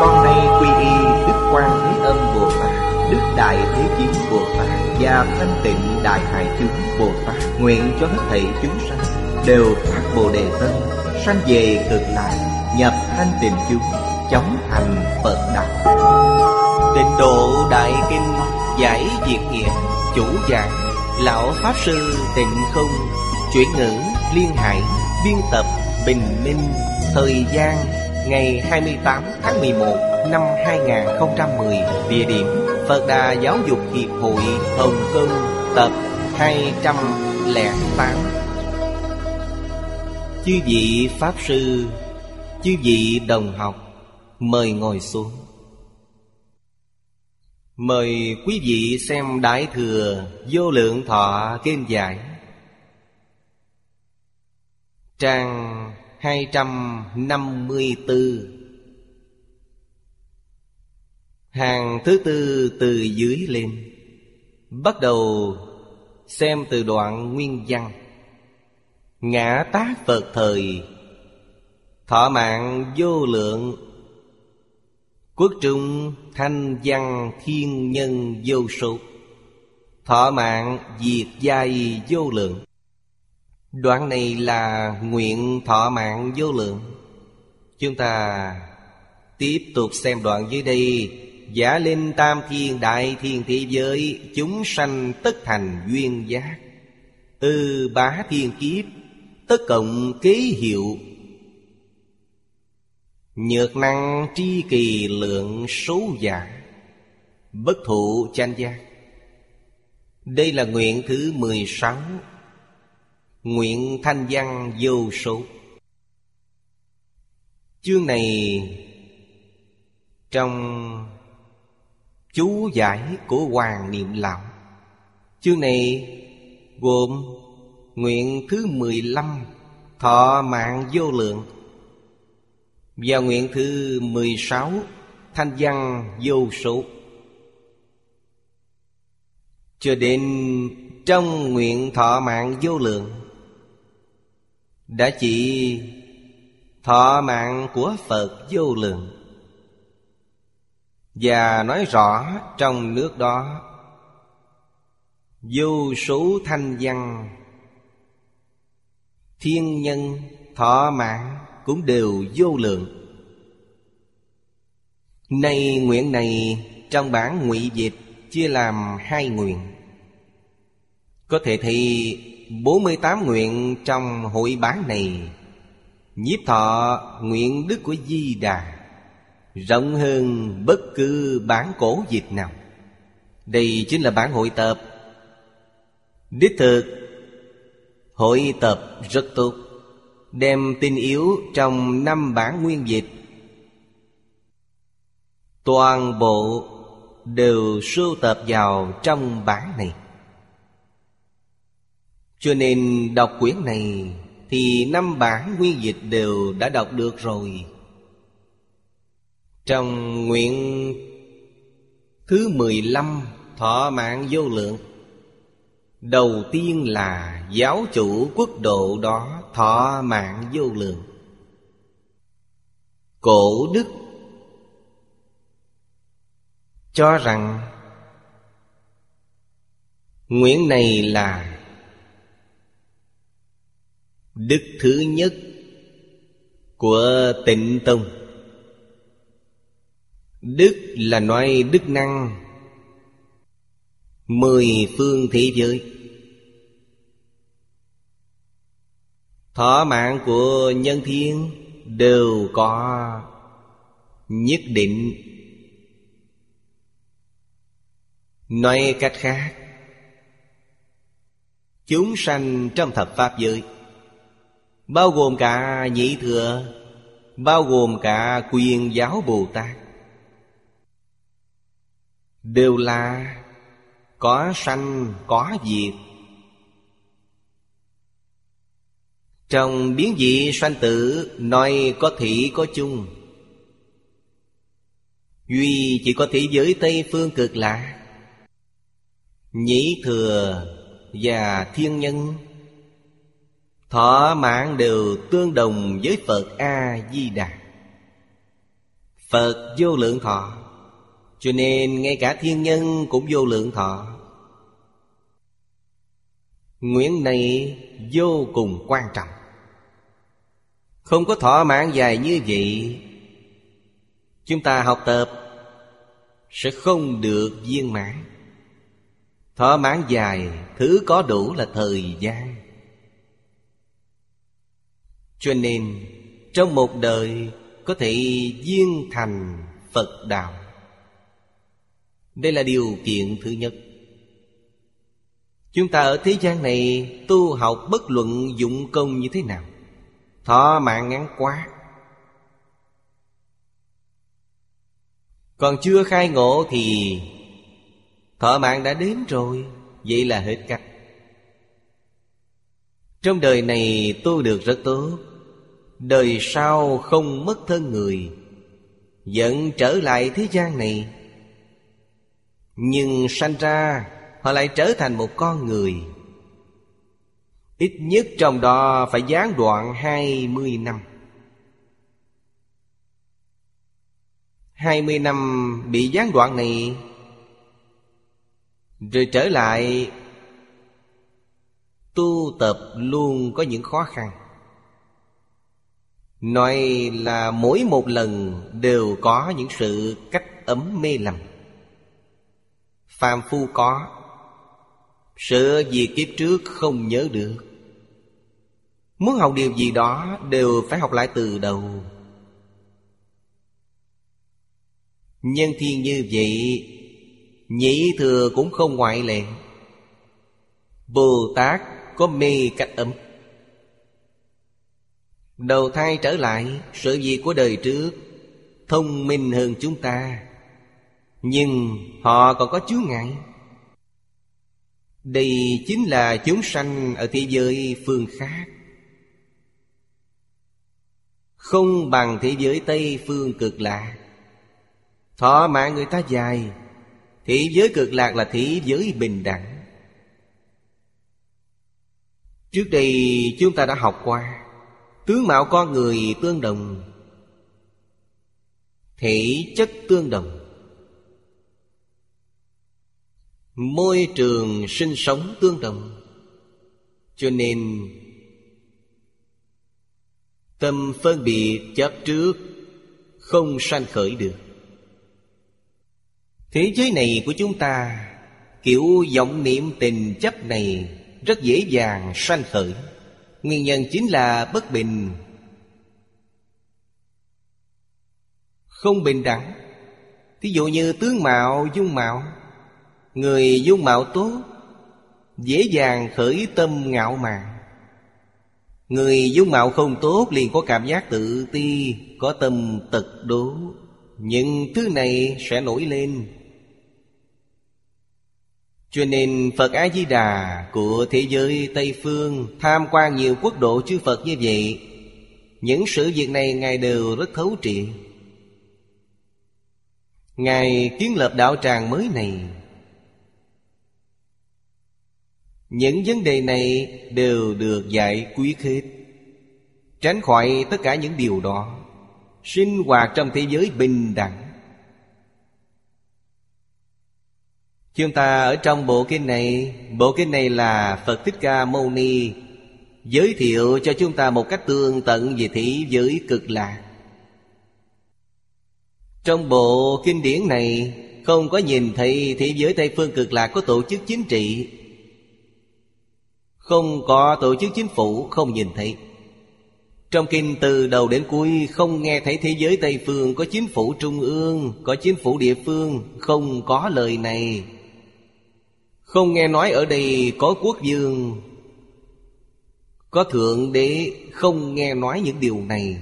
Con nay quy y Đức Quan Thế Âm Bồ Tát, Đức Đại Thế chín Bồ Tát Và Thanh Tịnh Đại Hải Chúng Bồ Tát Nguyện cho hết thảy chúng sanh Đều phát Bồ Đề Tâm, Sanh về cực lạc, Nhập thanh tịnh chúng, chóng thành Phật Đạo. Tịnh độ Đại Kinh Giải Diệt Nghĩa, Chủ giảng Lão Pháp Sư Tịnh Không, Chuyển ngữ Liên Hải Biên tập Bình Minh, Thời gian Ngày 28 tháng 11 năm 2010 Địa điểm Phật Đà Giáo dục Hiệp hội Hồng Kông Tập 208 Chư vị Pháp Sư, Chư vị đồng học, Mời ngồi xuống. Mời quý vị xem Đại Thừa Vô Lượng Thọ Kinh Giải Trang 254 Hàng thứ tư từ dưới lên, Bắt đầu xem từ đoạn nguyên văn. Ngã tác Phật thời, Thọ mạng vô lượng. Quốc trung thanh văn thiên nhân vô số, Thọ mạng diệt giai vô lượng. Đoạn này là nguyện thọ mạng vô lượng. Chúng ta tiếp tục xem đoạn dưới đây. Giả linh tam thiên đại thiên thế giới, Chúng sanh tất thành duyên giác. Ư bá thiên kiếp, Tất cộng ký hiệu. Nhược năng tri kỳ lượng số giả Bất thụ chanh giác. Đây là nguyện thứ 16 Nguyện thanh văn vô số. Chương này Trong chú giải của Hoàng Niệm Lão. Chương này gồm Nguyện thứ 15 Thọ mạng vô lượng, Và nguyện thứ 16 Thanh văn vô số. Cho đến trong nguyện thọ mạng vô lượng đã chỉ thọ mạng của Phật vô lượng. Và nói rõ trong nước đó, Vô số thanh văn, Thiên nhân thọ mạng cũng đều vô lượng. Nay nguyện này trong bản ngụy dịch chia làm hai nguyện. Có thể thấy 48 nguyện trong hội bán này. Nhiếp thọ nguyện đức của Di Đà, Rộng hơn bất cứ bản cổ dịch nào. Đây chính là bản hội tập. Đích thực, Hội tập rất tốt, Đem tin yếu trong năm bản nguyên dịch. Toàn bộ đều sưu tập vào trong bản này. Cho nên đọc quyển này Thì năm bản nguyên dịch đều đã đọc được rồi. Trong nguyện thứ 15 Thọ mạng vô lượng, Đầu tiên là giáo chủ quốc độ đó thọ mạng vô lượng. Cổ đức Cho rằng, Nguyện này là Đức thứ nhất Của tịnh tông. Đức là nói đức năng, Mười phương thế giới. Thọ mạng của nhân thiên đều có nhất định. Nói cách khác, Chúng sanh trong thập pháp giới Bao gồm cả nhị thừa, Bao gồm cả quyền giáo Bồ Tát, Đều là có sanh, có diệt. Trong biến dị sanh tử, Nói có thị có chung. Duy chỉ có thế giới Tây Phương cực lạ Nhĩ thừa và thiên nhân. Thọ mạng đều tương đồng với Phật A-di-đà. Phật vô lượng thọ, Cho nên ngay cả thiên nhân cũng vô lượng thọ. Nguyện này vô cùng quan trọng. Không có thọ mạng dài như vậy, Chúng ta học tập Sẽ không được viên mãn. Thọ mãn dài Thứ có đủ là thời gian. Cho nên, Trong một đời Có thể viên thành Phật đạo. Đây là điều kiện thứ nhất. Chúng ta ở thế gian này Tu học bất luận dụng công như thế nào, Thọ mạng ngắn quá. Còn chưa khai ngộ thì Thọ mạng đã đến rồi, Vậy là hết cách. Trong đời này tu được rất tốt. Đời sau không mất thân người, Vẫn trở lại thế gian này. Nhưng sanh ra, Họ lại trở thành một con người. Ít nhất trong đó phải gián đoạn hai mươi năm. hai mươi năm bị gián đoạn này, rồi trở lại Tu tập luôn có những khó khăn. Nói là mỗi một lần đều có những sự cách ấm mê lầm. Phàm phu có Sự gì kiếp trước không nhớ được. Muốn học điều gì đó đều phải học lại từ đầu. Nhân thiên như vậy, nhĩ thừa cũng không ngoại lệ. Bồ Tát có mê cách ấm. Đầu thai trở lại, Sự việc của đời trước, Thông minh hơn chúng ta. Nhưng họ còn có chướng ngại Đây chính là chúng sanh ở thế giới phương khác. Không bằng thế giới Tây phương cực lạ Thọ mạng người ta dài, thế giới cực lạc là thế giới bình đẳng. Trước đây chúng ta đã học qua Tướng mạo con người tương đồng. Thể chất tương đồng. Môi trường sinh sống tương đồng. Cho nên, Tâm phân biệt chấp trước Không sanh khởi được. Thế giới này của chúng ta, Kiểu vọng niệm tình chấp này Rất dễ dàng sanh khởi. Nguyên nhân chính là bất bình. Không bình đẳng. Thí dụ như tướng mạo, dung mạo. Người dung mạo tốt Dễ dàng khởi tâm ngạo mạn. Người dung mạo không tốt liền có cảm giác tự ti Có tâm tật đố. Những thứ này sẽ nổi lên cho nên Phật A-di-đà của thế giới Tây Phương Tham quan nhiều quốc độ chư Phật như vậy, Những sự việc này Ngài đều rất thấu triệt. Ngài kiến lập đạo tràng mới này. Những vấn đề này đều được giải quyết hết, Tránh khỏi tất cả những điều đó. Sinh hoạt trong thế giới bình đẳng Chúng ta ở trong bộ kinh này, Bộ kinh này là Phật Thích Ca Mâu Ni, Giới thiệu cho chúng ta một cách tương tận về thế giới cực lạc. Trong bộ kinh điển này, Không có nhìn thấy thế giới Tây Phương cực lạc có tổ chức chính trị. Không có tổ chức chính phủ, Không nhìn thấy. Trong kinh từ đầu đến cuối, Không nghe thấy thế giới Tây Phương Có chính phủ trung ương, Có chính phủ địa phương, Không có lời này không nghe nói ở đây có quốc vương Có thượng đế Không nghe nói những điều này.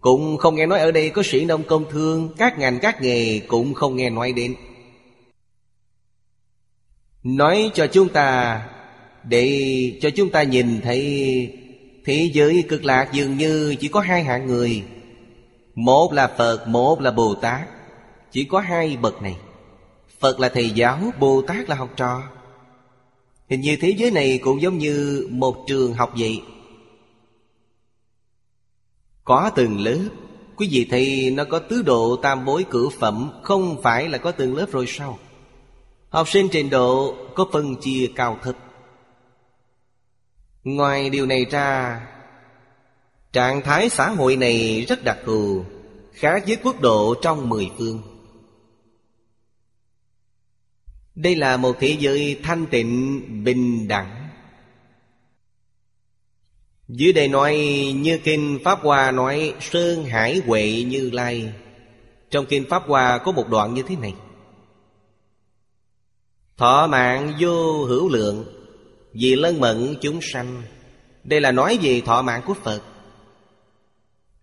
Cũng không nghe nói ở đây có sĩ nông công thương. Các ngành các nghề cũng không nghe nói đến. Nói cho chúng ta Để cho chúng ta nhìn thấy Thế giới cực lạc dường như chỉ có hai hạng người. Một là Phật, một là Bồ Tát. Chỉ có hai bậc này. Phật là thầy giáo, Bồ Tát là học trò. Hình như thế giới này cũng giống như một trường học vậy. Có từng lớp. Quý vị thấy nó có tứ độ tam bối cửu phẩm Không phải là có từng lớp rồi sao? Học sinh trình độ có phân chia cao thấp. Ngoài điều này ra Trạng thái xã hội này rất đặc thù Khác với quốc độ trong mười phương. Đây là một thế giới thanh tịnh, bình đẳng. Dưới đây nói, như Kinh Pháp Hoa nói, Sơn Hải Huệ Như Lai. Trong Kinh Pháp Hoa có một đoạn như thế này. Thọ mạng vô hữu lượng, Vì lân mẫn chúng sanh. Đây là nói về thọ mạng của Phật.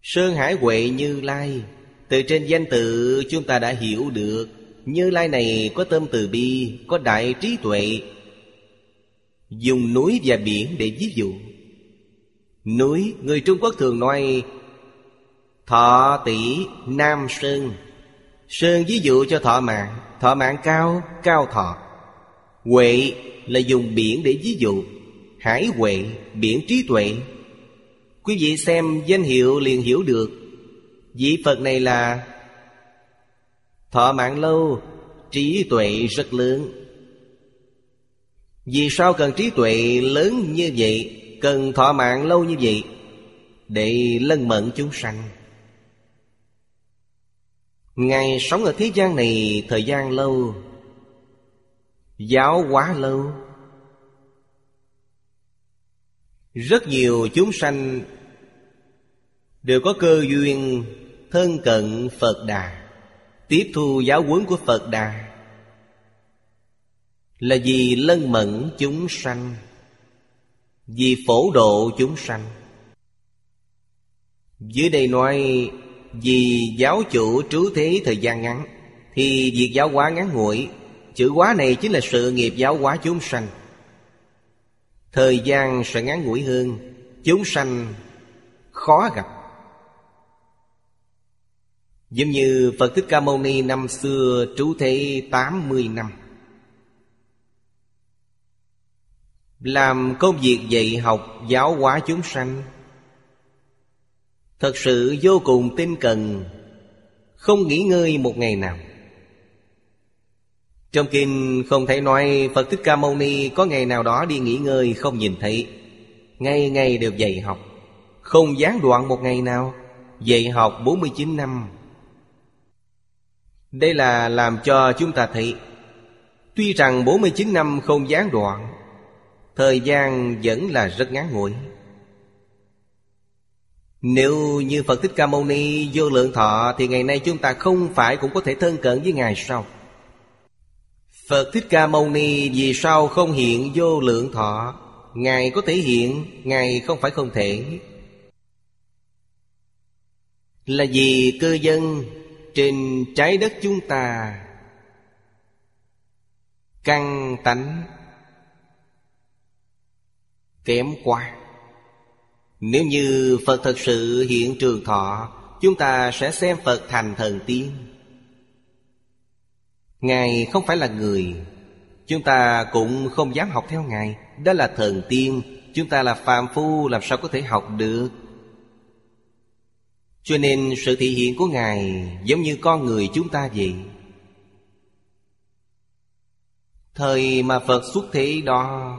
Sơn Hải Huệ Như Lai, Từ trên danh tự chúng ta đã hiểu được như Lai này có tâm từ bi Có đại trí tuệ. Dùng núi và biển để ví dụ. Núi Người Trung Quốc thường nói Thọ tỷ Nam Sơn. Sơn ví dụ cho thọ mạng. Thọ mạng cao, cao thọ. Huệ là dùng biển để ví dụ. Hải huệ, biển trí tuệ. Quý vị xem danh hiệu liền hiểu được. Vị Phật này là Thọ mạng lâu, Trí tuệ rất lớn. Vì sao cần trí tuệ lớn như vậy, Cần thọ mạng lâu như vậy? Để lân mẫn chúng sanh. Ngài sống ở thế gian này thời gian lâu, Giáo hóa lâu. Rất nhiều chúng sanh Đều có cơ duyên thân cận Phật Đà. Tiếp thu giáo huấn của Phật Đà. Là vì lân mẫn chúng sanh, Vì phổ độ chúng sanh. Dưới đây nói, Vì giáo chủ trú thế thời gian ngắn, Thì việc giáo hóa ngắn ngủi, Chữ hóa này chính là sự nghiệp giáo hóa chúng sanh. Thời gian sẽ ngắn ngủi hơn, Chúng sanh khó gặp. Giống như Phật Thích Ca Mâu Ni năm xưa trú thế 80 năm. Làm công việc dạy học giáo hóa chúng sanh, Thật sự vô cùng tinh cần, Không nghỉ ngơi một ngày nào. Trong kinh không thể nói, Phật Thích Ca Mâu Ni có ngày nào đó đi nghỉ ngơi không nhìn thấy Ngày ngày đều dạy học, Không gián đoạn một ngày nào, Dạy học 49 năm. Đây là làm cho chúng ta thấy, Tuy rằng 49 năm không gián đoạn, Thời gian vẫn là rất ngắn ngủi. Nếu như Phật Thích Ca Mâu Ni vô lượng thọ, Thì ngày nay chúng ta không phải cũng có thể thân cận với Ngài sao? Phật Thích Ca Mâu Ni vì sao không hiện vô lượng thọ? Ngài có thể hiện, Ngài không phải không thể. Là vì cư dân trên trái đất chúng ta. Căng tánh, Kém quá. Nếu như Phật thật sự hiện trường thọ, Chúng ta sẽ xem Phật thành thần tiên. Ngài không phải là người, Chúng ta cũng không dám học theo Ngài. Đó là thần tiên, Chúng ta là phàm phu, làm sao có thể học được? Cho nên sự thị hiện của Ngài Giống như con người chúng ta vậy. Thời mà Phật xuất thế đó,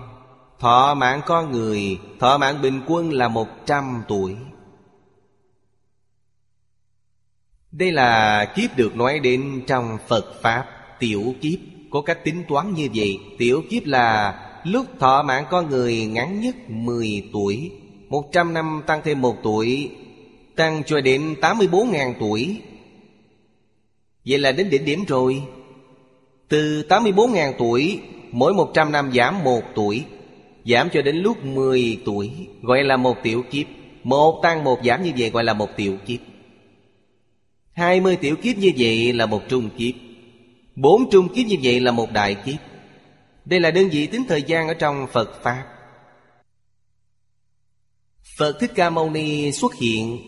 Thọ mạng con người, Thọ mạng bình quân là một trăm tuổi. Đây là kiếp được nói đến trong Phật Pháp tiểu kiếp. Có cách tính toán như vậy, Tiểu kiếp là lúc thọ mạng con người ngắn nhất 10 tuổi 100 năm tăng thêm một tuổi Tăng cho đến 84.000 tuổi. Vậy là đến đỉnh điểm rồi. Từ 84.000 tuổi, Mỗi 100 năm giảm một tuổi, Giảm cho đến lúc 10 tuổi, Gọi là một tiểu kiếp. Một tăng một giảm như vậy gọi là một tiểu kiếp. 20 tiểu kiếp như vậy là một trung kiếp. Bốn trung kiếp như vậy là một đại kiếp. Đây là đơn vị tính thời gian ở trong Phật Pháp. Phật Thích Ca Mâu Ni xuất hiện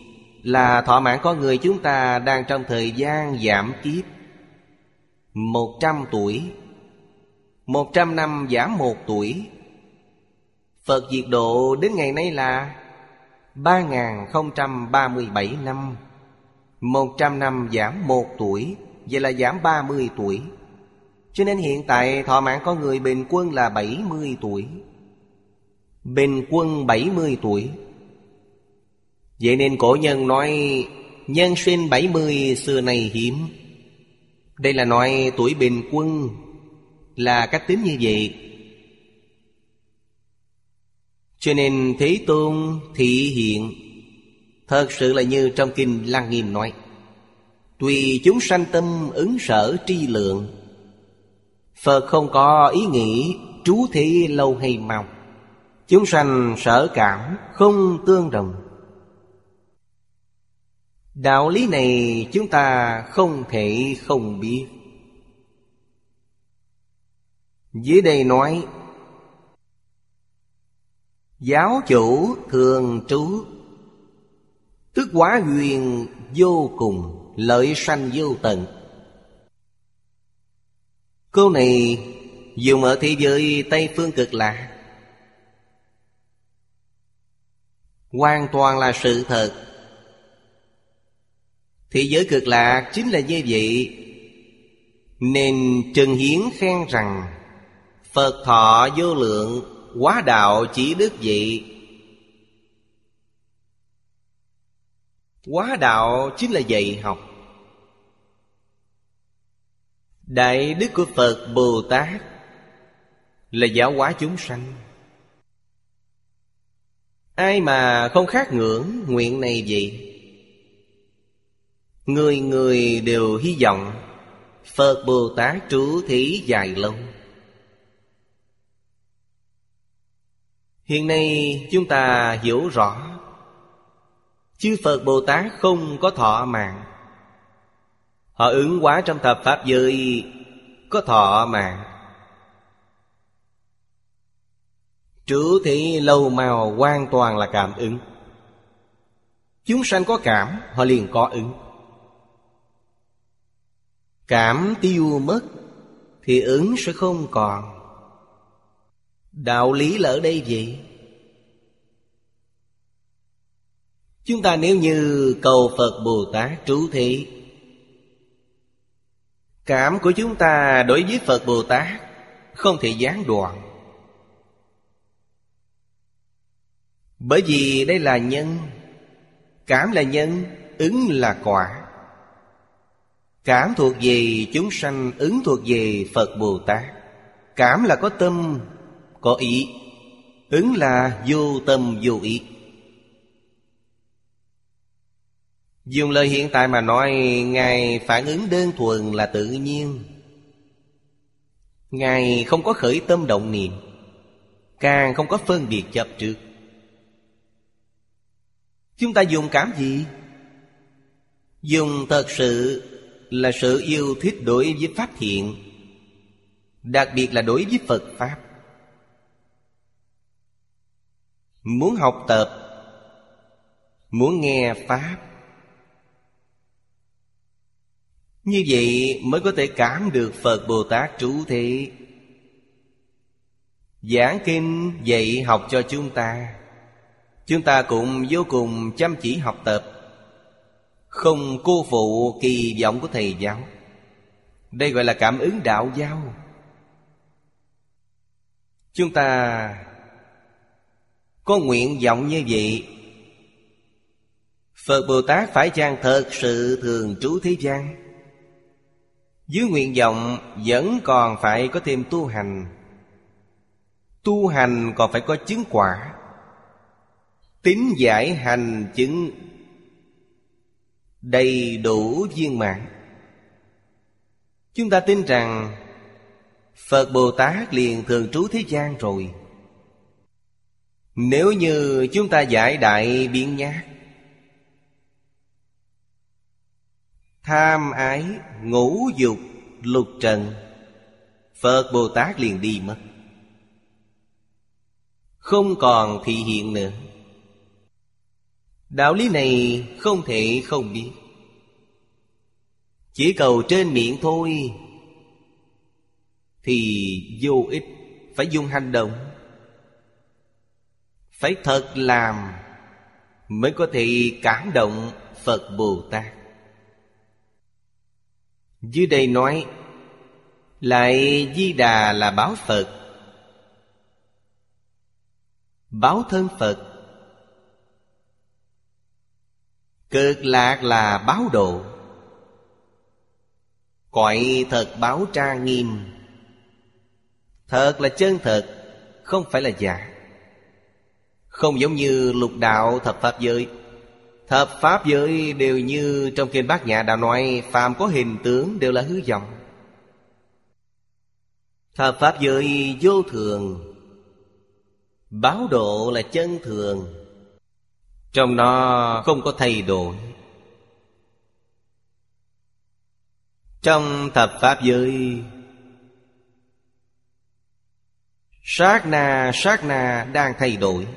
là thọ mạng con người chúng ta đang trong thời gian giảm kiếp. Một trăm tuổi, Một trăm năm giảm một tuổi. Phật diệt độ đến ngày nay là 3037 năm. Một trăm năm giảm một tuổi, Vậy là giảm ba mươi tuổi. Cho nên hiện tại thọ mạng con người bình quân là bảy mươi tuổi. Bình quân bảy mươi tuổi. Vậy nên cổ nhân nói, Nhân sinh bảy mươi, xưa nay hiếm. Đây là nói tuổi bình quân Là cách tính như vậy. Cho nên Thế Tôn thị hiện, Thật sự là như trong Kinh Lăng Nghiêm nói, Tùy chúng sanh tâm ứng sở tri lượng, Phật không có ý nghĩ trú thị lâu hay mau. Chúng sanh sở cảm không tương đồng Đạo lý này chúng ta không thể không biết. Dưới đây nói, Giáo chủ thường trú, Tức quá duyên vô cùng, Lợi sanh vô tận. Câu này dùng ở thế giới Tây Phương cực lạ Hoàn toàn là sự thật. Thế giới cực lạc chính là như vậy. Nên Trần Hiến khen rằng, Phật thọ vô lượng, Quá đạo chỉ đức vậy Quá đạo chính là dạy học. Đại đức của Phật Bồ Tát Là giáo hóa chúng sanh. Ai mà không khác ngưỡng nguyện này vậy? Người người đều hy vọng Phật Bồ Tát trú thí dài lâu. Hiện nay chúng ta hiểu rõ, Chư Phật Bồ Tát không có thọ mạng. Họ ứng quá trong thập Pháp giới, Có thọ mạng. Trữ thị lâu màu hoàn toàn là cảm ứng. Chúng sanh có cảm, Họ liền có ứng. Cảm tiêu mất, Thì ứng sẽ không còn. Đạo lý là ở đây gì? Chúng ta nếu như cầu Phật Bồ Tát trú thị Cảm của chúng ta đối với Phật Bồ Tát Không thể gián đoạn. Bởi vì đây là nhân, Cảm là nhân, Ứng là quả. Cảm thuộc về chúng sanh, Ứng thuộc về Phật Bồ Tát. Cảm là có tâm, Có ý. Ứng là vô tâm, vô ý. Dùng lời hiện tại mà nói, Ngài phản ứng đơn thuần là tự nhiên. Ngài không có khởi tâm động niệm, Càng không có phân biệt chấp trước. Chúng ta dùng cảm gì? Dùng thật sự là sự yêu thích đối với Pháp hiện, Đặc biệt là đối với Phật Pháp. Muốn học tập, Muốn nghe Pháp, Như vậy mới có thể cảm được Phật Bồ Tát trú thị Giảng kinh dạy học cho chúng ta Chúng ta cũng vô cùng chăm chỉ học tập. Không cô phụ kỳ vọng của Thầy giáo. Đây gọi là cảm ứng đạo giao. Chúng ta có nguyện vọng như vậy. Phật Bồ Tát phải chăng thật sự thường trú thế gian? Dưới nguyện vọng vẫn còn phải có thêm tu hành. Tu hành còn phải có chứng quả. Tín giải hành chứng Đầy đủ viên mãn. Chúng ta tin rằng Phật Bồ Tát liền thường trú thế gian rồi. Nếu như chúng ta giải đại biến nhát Tham ái, ngũ dục, lục trần Phật Bồ Tát liền đi mất. Không còn thị hiện nữa. Đạo lý này không thể không biết. Chỉ cầu trên miệng thôi, Thì vô ích, Phải dùng hành động. Phải thật làm Mới có thể cảm động Phật Bồ Tát. Dưới đây nói, Lại Di Đà là báo Phật. Báo thân Phật Cực lạc là báo độ. Cõi thật báo tra nghiêm. Thật là chân thật, Không phải là giả. Không giống như lục đạo thập pháp giới. Thập pháp giới đều như trong kinh bát nhã đã nói, Phàm có hình tướng đều là hư vọng. Thập pháp giới vô thường. Báo độ là chân thường. Trong nó không có thay đổi. Trong thập pháp giới, Sát na sát na đang thay đổi.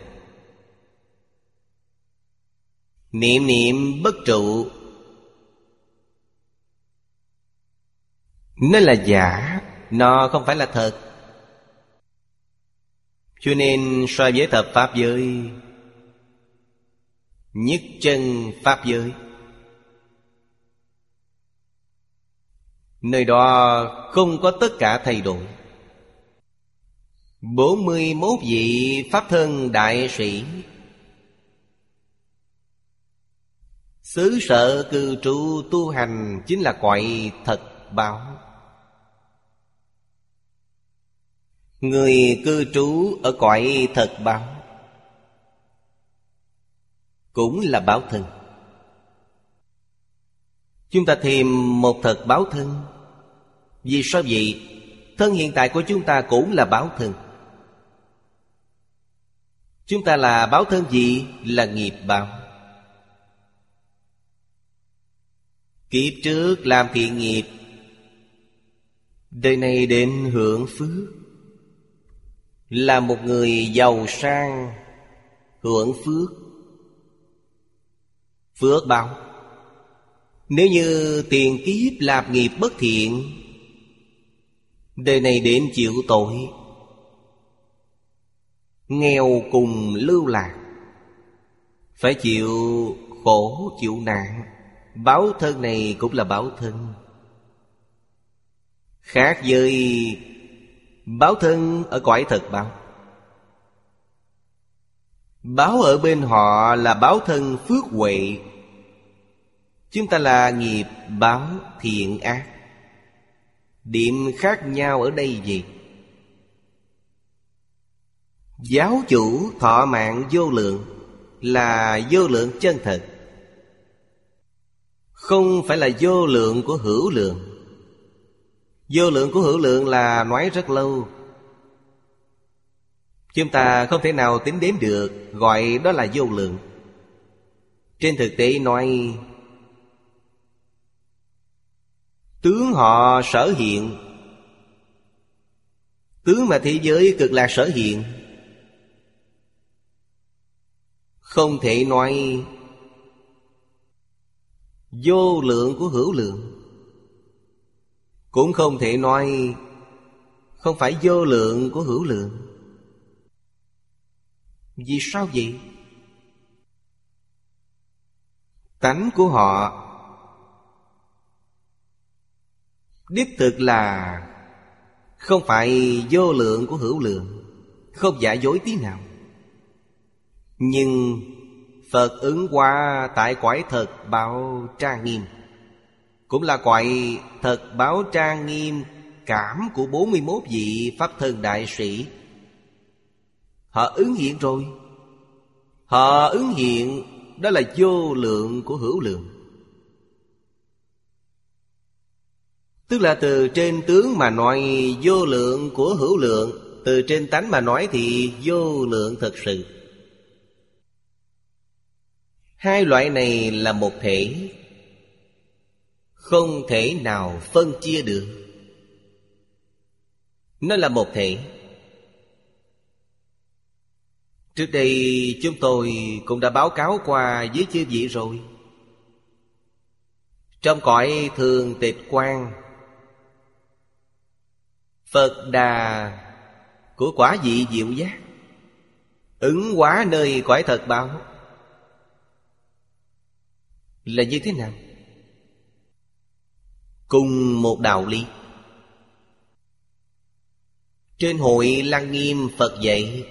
Niệm niệm bất trụ. Nó là giả, Nó không phải là thật. Cho nên so với thập Pháp giới Nhất chân Pháp giới. Nơi đó không có tất cả thay đổi bốn mươi 41 vị Pháp thân đại sĩ. Xứ sở cư trụ tu hành Chính là cõi thật báo. Người cư trú ở cõi thật báo. Cũng là báo thân. Chúng ta thêm một thật báo thân. Vì sao vậy? Thân hiện tại của chúng ta cũng là báo thân. Chúng ta là báo thân gì? Là nghiệp báo. Kiếp trước làm thiện nghiệp, Đời này đến hưởng phước. Là một người giàu sang, hưởng phước phước báo. Nếu như tiền kiếp làm nghiệp bất thiện, đời này đến chịu tội. Nghèo cùng lưu lạc, phải chịu khổ chịu nạn. Báo thân này cũng là báo thân. Khác với Báo thân ở cõi thật báo. Báo ở bên họ là báo thân phước huệ Chúng ta là nghiệp báo thiện ác. Điểm khác nhau ở đây gì? Giáo chủ thọ mạng vô lượng Là vô lượng chân thật. Không phải là vô lượng của hữu lượng. Vô lượng của hữu lượng là nói rất lâu. Chúng ta không thể nào tính đếm được Gọi đó là vô lượng. Trên thực tế nói Tướng họ sở hiện. Tướng mà thế giới cực lạc sở hiện. Không thể nói Vô lượng của hữu lượng. Cũng không thể nói Không phải vô lượng của hữu lượng. Vì sao vậy? Tánh của họ Đích thực là Không phải vô lượng của hữu lượng, Không giả dối tí nào. Nhưng Phật ứng qua tại quải thật báo trang nghiêm, cũng là cõi thật báo trang nghiêm Cảm của 41 vị Pháp thân đại sĩ. Họ ứng hiện rồi. Họ ứng hiện, Đó là vô lượng của hữu lượng. Tức là từ trên tướng mà nói vô lượng của hữu lượng, Từ trên tánh mà nói thì vô lượng thật sự. Hai loại này là một thể, không thể nào phân chia được. Nó là một thể. Trước đây chúng tôi cũng đã báo cáo qua với chư vị rồi. Trong cõi thường tịch quan Phật Đà của quả vị diệu giác. Ứng quá nơi cõi thật báo. Là như thế nào? Cùng một đạo lý. Trên hội Lăng Nghiêm Phật dạy,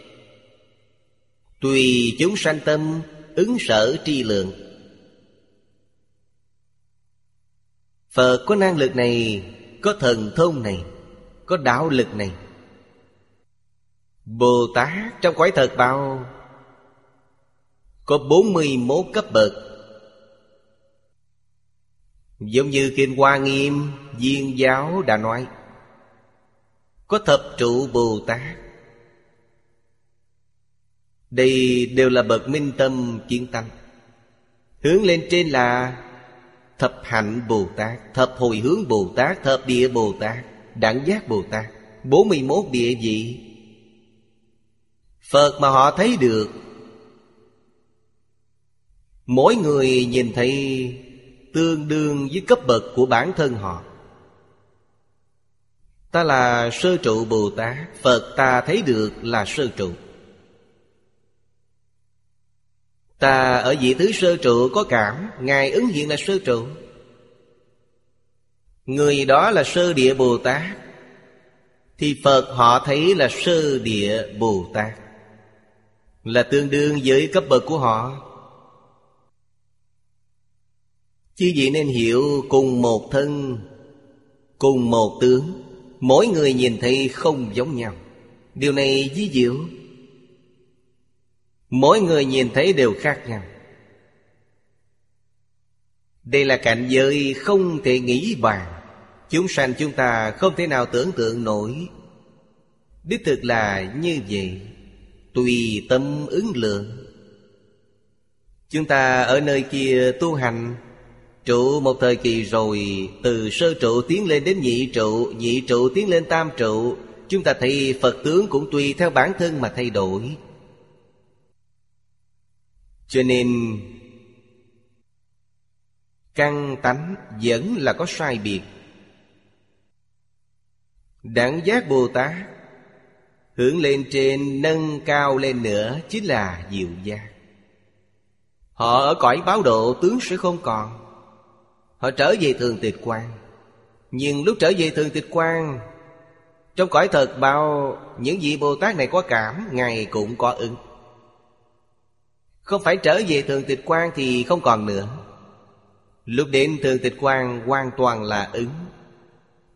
Tùy chúng sanh tâm ứng sở tri lượng. Phật có năng lực này, Có thần thông này. Có đạo lực này. Bồ Tát trong cõi thật bao, Có 41 cấp bậc. Giống như Kinh Hoa Nghiêm, Viên giáo đã nói, Có thập trụ Bồ Tát Đây đều là bậc minh tâm kiến tâm Hướng lên trên là Thập hạnh Bồ Tát Thập hồi hướng Bồ Tát Thập địa Bồ Tát Đẳng giác Bồ Tát. 41 địa vị. Phật mà họ thấy được, Mỗi người nhìn thấy Tương đương với cấp bậc của bản thân họ. Ta là sơ trụ Bồ Tát, Phật ta thấy được là sơ trụ. Ta ở vị thứ sơ trụ có cảm, Ngài ứng hiện là sơ trụ. Người đó là sơ địa Bồ Tát. Thì Phật họ thấy là sơ địa Bồ Tát. Là tương đương với cấp bậc của họ. Chứ vị nên hiểu cùng một thân, Cùng một tướng. Mỗi người nhìn thấy không giống nhau. Điều này ví diệu. Mỗi người nhìn thấy đều khác nhau. Đây là cảnh giới không thể nghĩ bàn. Chúng sanh chúng ta không thể nào tưởng tượng nổi. Đích thực là như vậy, Tùy tâm ứng lượng. Chúng ta ở nơi kia tu hành, Trụ một thời kỳ rồi, Từ sơ trụ tiến lên đến nhị trụ Nhị trụ tiến lên tam trụ, Chúng ta thấy Phật tướng cũng tùy theo bản thân mà thay đổi. Cho nên Căn tánh vẫn là có sai biệt. Đẳng giác Bồ Tát Hướng lên trên, nâng cao lên nữa Chính là diệu giác. Họ ở cõi báo độ tướng sẽ không còn. Họ trở về thường tịch quan. Nhưng lúc trở về thường tịch quan, Trong cõi thật bao, Những vị Bồ Tát này có cảm, Ngài cũng có ứng. Không phải trở về thường tịch quan Thì không còn nữa. Lúc đến thường tịch quan Hoàn toàn là ứng.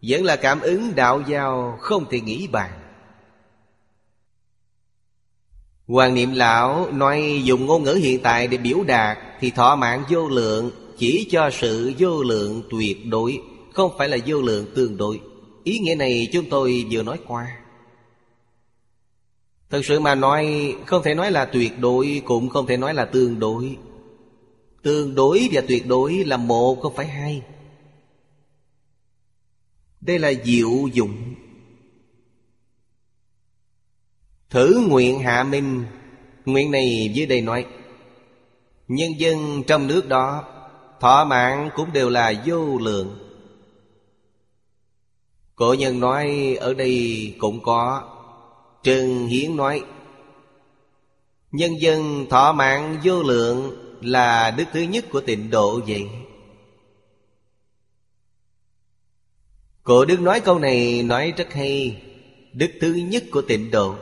Vẫn là cảm ứng đạo giao Không thể nghĩ bàn. Hoàng niệm lão nói dùng ngôn ngữ hiện tại để biểu đạt Thì thọ mạng vô lượng chỉ cho sự vô lượng tuyệt đối, Không phải là vô lượng tương đối. Ý nghĩa này chúng tôi vừa nói qua. Thật sự mà nói, Không thể nói là tuyệt đối Cũng không thể nói là tương đối. Tương đối và tuyệt đối là một, không phải hai. Đây là diệu dụng. Thử nguyện hạ minh Nguyện này dưới đây nói, Nhân dân trong nước đó, Thọ mạng cũng đều là vô lượng. Cổ nhân nói, ở đây cũng có. Trần Hiến nói, Nhân dân thọ mạng vô lượng. Là đức thứ nhất của tịnh độ vậy? Cổ đức nói câu này nói rất hay. Đức thứ nhất của tịnh độ.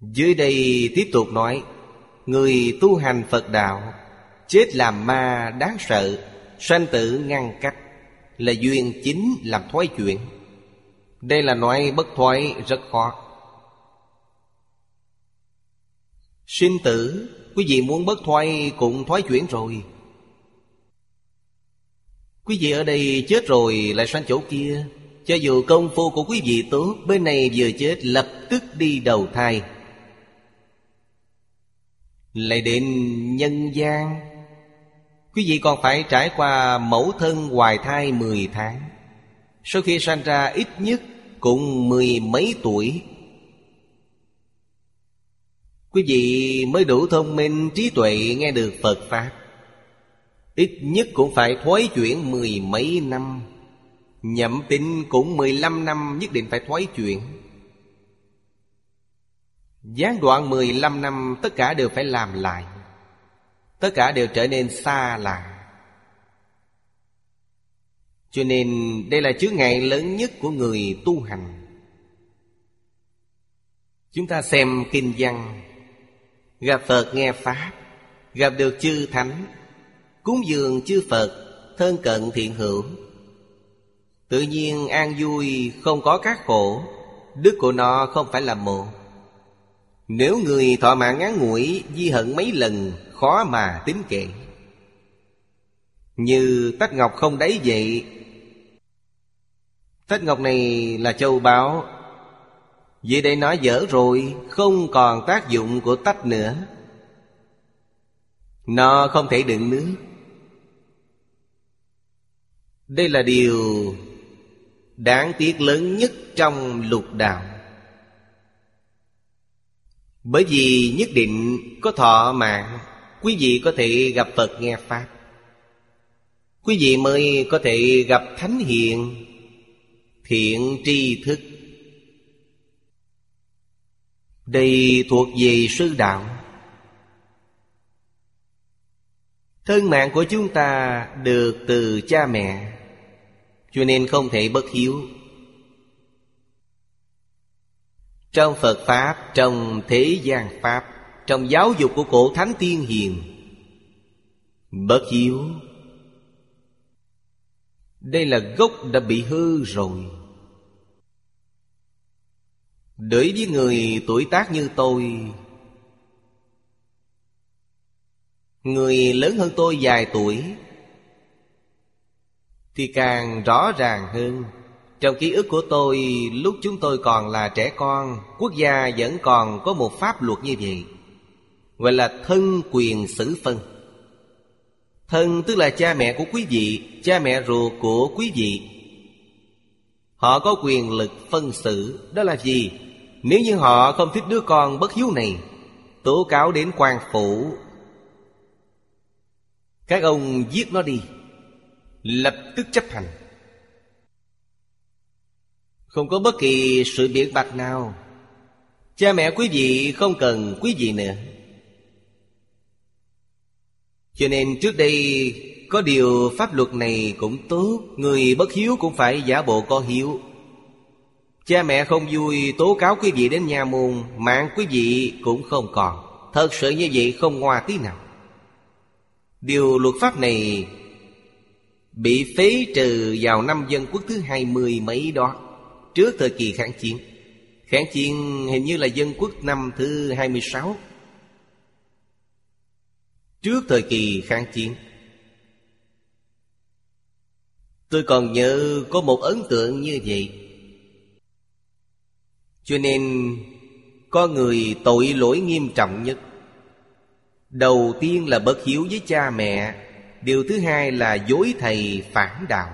Dưới đây tiếp tục nói, Người tu hành Phật đạo, Chết làm ma đáng sợ, Sanh tử ngăn cách, Là duyên chính làm thoái chuyển. Đây là nói bất thoái rất khó. Sinh tử, Quý vị muốn bất thoái cũng thoái chuyển rồi. Quý vị ở đây chết rồi lại sang chỗ kia. Cho dù công phu của quý vị tốt, Bên này vừa chết lập tức đi đầu thai. Lại đến nhân gian, Quý vị còn phải trải qua mẫu thân hoài thai mười tháng. Sau khi sanh ra ít nhất cũng mười mấy tuổi Quý vị mới đủ thông minh, trí tuệ, nghe được Phật Pháp. Ít nhất cũng phải thoái chuyển mười mấy năm. Nhậm tính cũng mười lăm năm, nhất định phải thoái chuyển. Gián đoạn mười lăm năm, tất cả đều phải làm lại. Tất cả đều trở nên xa lạ. Cho nên, đây là chướng ngại lớn nhất của người tu hành. Chúng ta xem kinh văn. Gặp Phật nghe Pháp, Gặp được chư Thánh, Cúng dường chư Phật, Thân cận thiện hữu. Tự nhiên an vui, không có các khổ, Đức của nó không phải là một. Nếu người thọ mạng ngắn ngủi, Di hận mấy lần, Khó mà tính kệ Như tách ngọc không đáy vậy. Tách ngọc này là châu báu Vậy đây nói dở rồi, Không còn tác dụng của tách nữa. Nó không thể đựng nước Đây là điều Đáng tiếc lớn nhất trong lục đạo. Bởi vì nhất định có thọ mạng, Quý vị có thể gặp Phật nghe Pháp. Quý vị mới có thể gặp Thánh Hiện Thiện tri thức đây thuộc về sư đạo. Thân mạng của chúng ta được từ cha mẹ Cho nên không thể bất hiếu. Trong Phật Pháp, trong thế gian Pháp Trong giáo dục của cổ Thánh Tiên Hiền Bất hiếu. Đây là gốc đã bị hư rồi. Đối với người tuổi tác như tôi. Người lớn hơn tôi vài tuổi Thì càng rõ ràng hơn. Trong ký ức của tôi, Lúc chúng tôi còn là trẻ con, Quốc gia vẫn còn có một pháp luật như vậy, Gọi là thân quyền xử phân. Thân tức là cha mẹ của quý vị, Cha mẹ ruột của quý vị. Họ có quyền lực phân xử, Đó là gì? Nếu như họ không thích đứa con bất hiếu này, Tố cáo đến quan phủ. Các ông giết nó đi, Lập tức chấp hành. Không có bất kỳ sự biện bạch nào. Cha mẹ quý vị không cần quý vị nữa. Cho nên trước đây, có điều pháp luật này cũng tốt, Người bất hiếu cũng phải giả bộ có hiếu. Cha mẹ không vui, tố cáo quý vị đến nhà môn Mạng quý vị cũng không còn. Thật sự như vậy không ngoa tí nào. Điều luật pháp này Bị phế trừ vào năm dân quốc thứ hai mươi mấy đó, Trước thời kỳ kháng chiến. Kháng chiến hình như là dân quốc năm thứ hai mươi sáu. Trước thời kỳ kháng chiến. Tôi còn nhớ có một ấn tượng như vậy cho nên, có người tội lỗi nghiêm trọng nhất. Đầu tiên là bất hiếu với cha mẹ, Điều thứ hai là dối thầy phản đạo.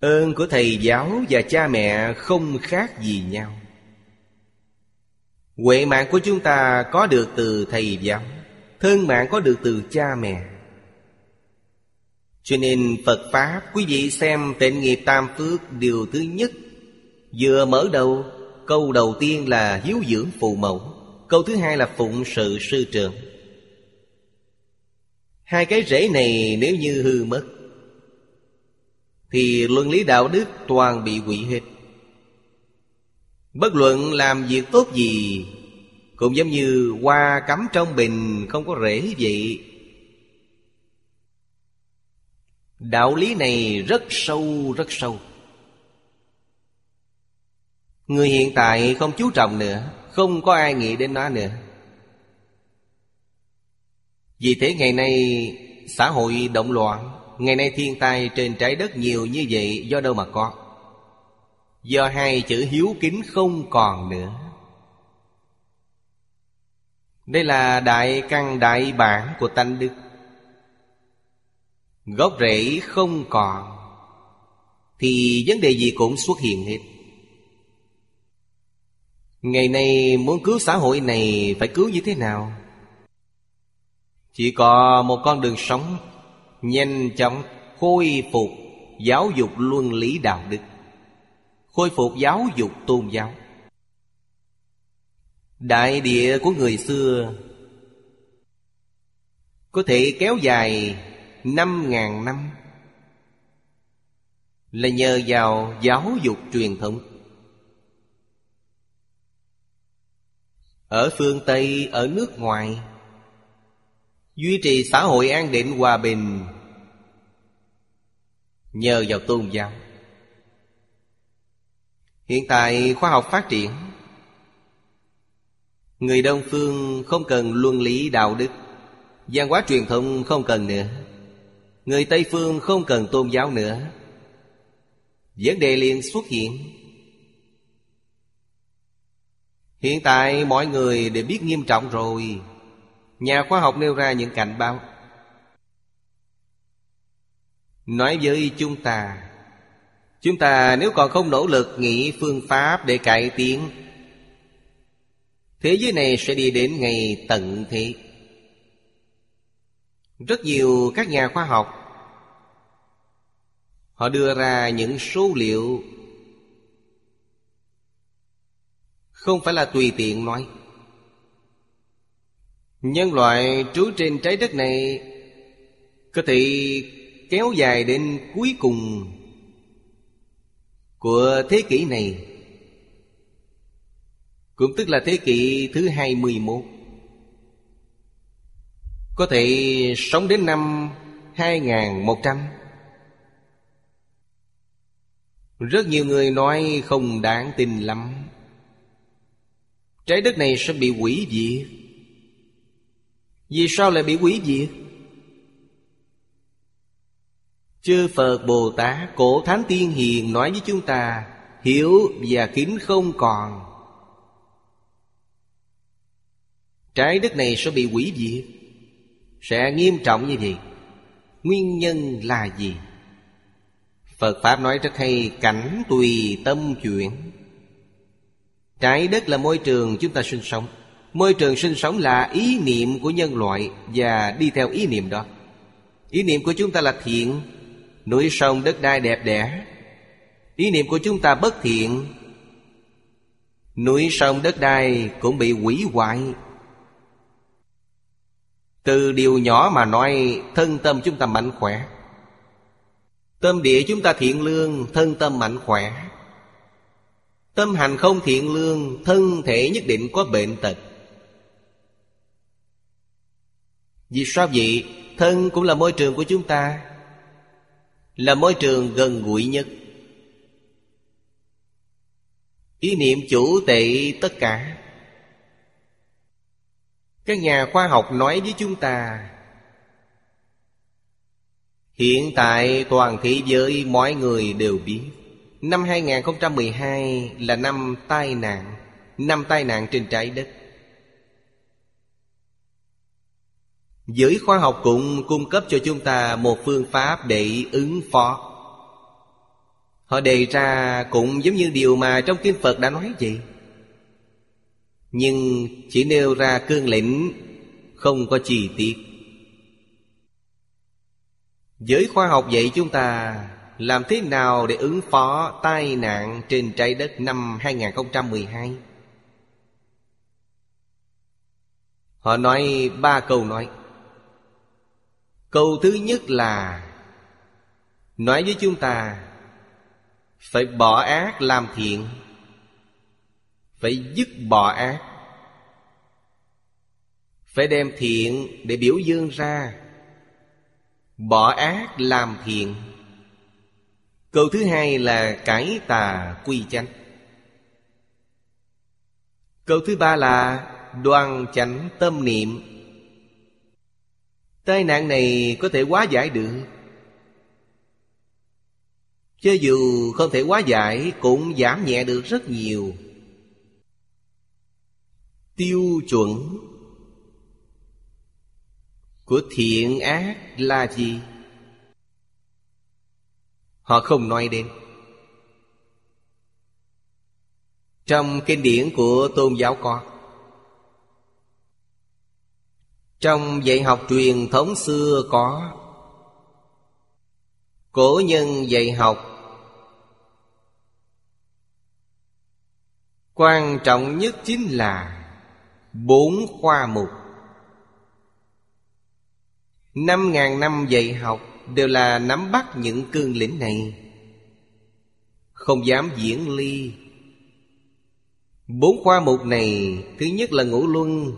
Ơn của thầy giáo và cha mẹ không khác gì nhau. Huệ mạng của chúng ta có được từ thầy giáo Thân mạng có được từ cha mẹ. Cho nên Phật Pháp, quý vị xem tịnh nghiệp tam phước Điều thứ nhất Vừa mở đầu, Câu đầu tiên là hiếu dưỡng phụ mẫu. Câu thứ hai là phụng sự sư trưởng. Hai cái rễ này nếu như hư mất, Thì luân lý đạo đức toàn bị hủy hết. Bất luận làm việc tốt gì, Cũng giống như hoa cắm trong bình không có rễ vậy. Đạo lý này rất sâu rất sâu. Người hiện tại không chú trọng nữa, Không có ai nghĩ đến nó nữa. Vì thế ngày nay, xã hội động loạn, Ngày nay thiên tai trên trái đất nhiều như vậy, do đâu mà có? Do hai chữ hiếu kính không còn nữa. Đây là đại căn đại bản của tánh đức. Gốc rễ không còn, Thì vấn đề gì cũng xuất hiện hết. Ngày nay muốn cứu xã hội này Phải cứu như thế nào? Chỉ có một con đường sống, Nhanh chóng khôi phục Giáo dục luân lý đạo đức, Khôi phục giáo dục tôn giáo. Đại địa của người xưa Có thể kéo dài năm ngàn năm, Là nhờ vào giáo dục truyền thống. Ở phương Tây, ở nước ngoài. Duy trì xã hội an định hòa bình Nhờ vào tôn giáo. Hiện tại khoa học phát triển. Người Đông Phương không cần luân lý đạo đức văn hóa truyền thống không cần nữa. Người Tây Phương không cần tôn giáo nữa. Vấn đề liền xuất hiện. Hiện tại mọi người đều biết nghiêm trọng rồi. Nhà khoa học nêu ra những cảnh báo. Nói với chúng ta Chúng ta nếu còn không nỗ lực nghĩ phương pháp để cải tiến, Thế giới này sẽ đi đến ngày tận thế. Rất nhiều các nhà khoa học, Họ đưa ra những số liệu Không phải là tùy tiện nói. Nhân loại trú trên trái đất này Có thể kéo dài đến cuối cùng Của thế kỷ này. Cũng tức là thế kỷ thứ 21 Có thể sống đến năm 2100 Rất nhiều người nói không đáng tin lắm. Trái đất này sẽ bị hủy diệt. Vì sao lại bị hủy diệt? Chư Phật Bồ Tát Cổ Thánh Tiên Hiền nói với chúng ta, Hiểu và kính không còn. Trái đất này sẽ bị hủy diệt. Sẽ nghiêm trọng như vậy. Nguyên nhân là gì? Phật Pháp nói rất hay, Cảnh tùy tâm chuyển. Trái đất là môi trường chúng ta sinh sống. Môi trường sinh sống là ý niệm của nhân loại Và đi theo ý niệm đó. Ý niệm của chúng ta là thiện, Núi sông, đất đai đẹp đẽ. Ý niệm của chúng ta bất thiện, Núi sông, đất đai cũng bị hủy hoại. Từ điều nhỏ mà nói, Thân tâm chúng ta mạnh khỏe. Tâm địa chúng ta thiện lương, Thân tâm mạnh khỏe. Tâm hành không thiện lương, Thân thể nhất định có bệnh tật. Vì sao vậy? Thân cũng là môi trường của chúng ta. Là môi trường gần gũi nhất. Ý niệm chủ tệ tất cả. Các nhà khoa học nói với chúng ta, Hiện tại toàn thế giới, mọi người đều biết. Năm 2012 là năm tai nạn, Năm tai nạn trên trái đất. Giới khoa học cũng cung cấp cho chúng ta một phương pháp để ứng phó. Họ đề ra cũng giống như điều mà trong Kinh Phật đã nói vậy. Nhưng chỉ nêu ra cương lĩnh, Không có chi tiết. Giới khoa học dạy chúng ta làm thế nào để ứng phó tai nạn trên trái đất năm 2012? Họ nói ba câu nói Câu thứ nhất là, Nói với chúng ta, Phải bỏ ác làm thiện, Phải dứt bỏ ác, Phải đem thiện để biểu dương ra, Bỏ ác làm thiện Câu thứ hai là cải tà quy chánh. Câu thứ ba là đoan chánh tâm niệm. Tai nạn này có thể hóa giải được. Cho dù không thể hóa giải, Cũng giảm nhẹ được rất nhiều. Tiêu chuẩn Của thiện ác là gì? Họ không nói đến. Trong kinh điển của tôn giáo có, Trong dạy học truyền thống xưa có, Cổ nhân dạy học Quan trọng nhất chính là Bốn khoa mục. Năm ngàn năm dạy học Đều là nắm bắt những cương lĩnh này. Không dám diễn ly. Bốn khoa mục này, Thứ nhất là ngũ luân.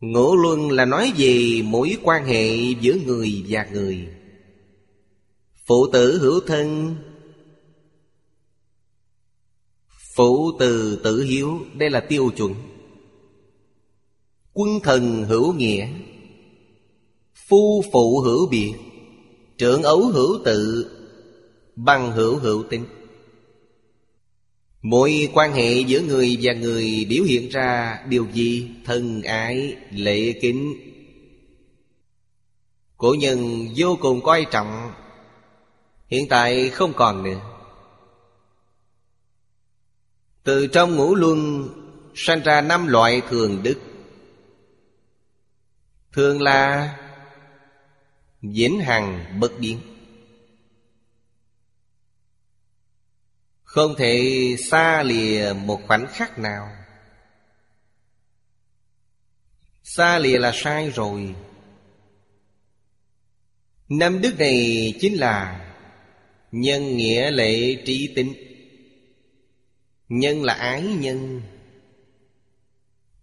Ngũ luân là nói về mối quan hệ giữa người và người. Phụ tử hữu thân. Phụ từ tử hiếu, Đây là tiêu chuẩn. Quân thần hữu nghĩa. Phu phụ hữu biệt Trưởng ấu hữu tự Bằng hữu hữu tính. Mỗi quan hệ giữa người và người biểu hiện ra điều gì? Thân ái, lệ kính? Cổ nhân vô cùng coi trọng Hiện tại không còn nữa. Từ trong ngũ luân Sanh ra năm loại thường đức. Thường là Vĩnh hằng bất biến. Không thể xa lìa một khoảnh khắc nào. Xa lìa là sai rồi. Năm đức này chính là Nhân nghĩa lệ trí tính. Nhân là ái nhân.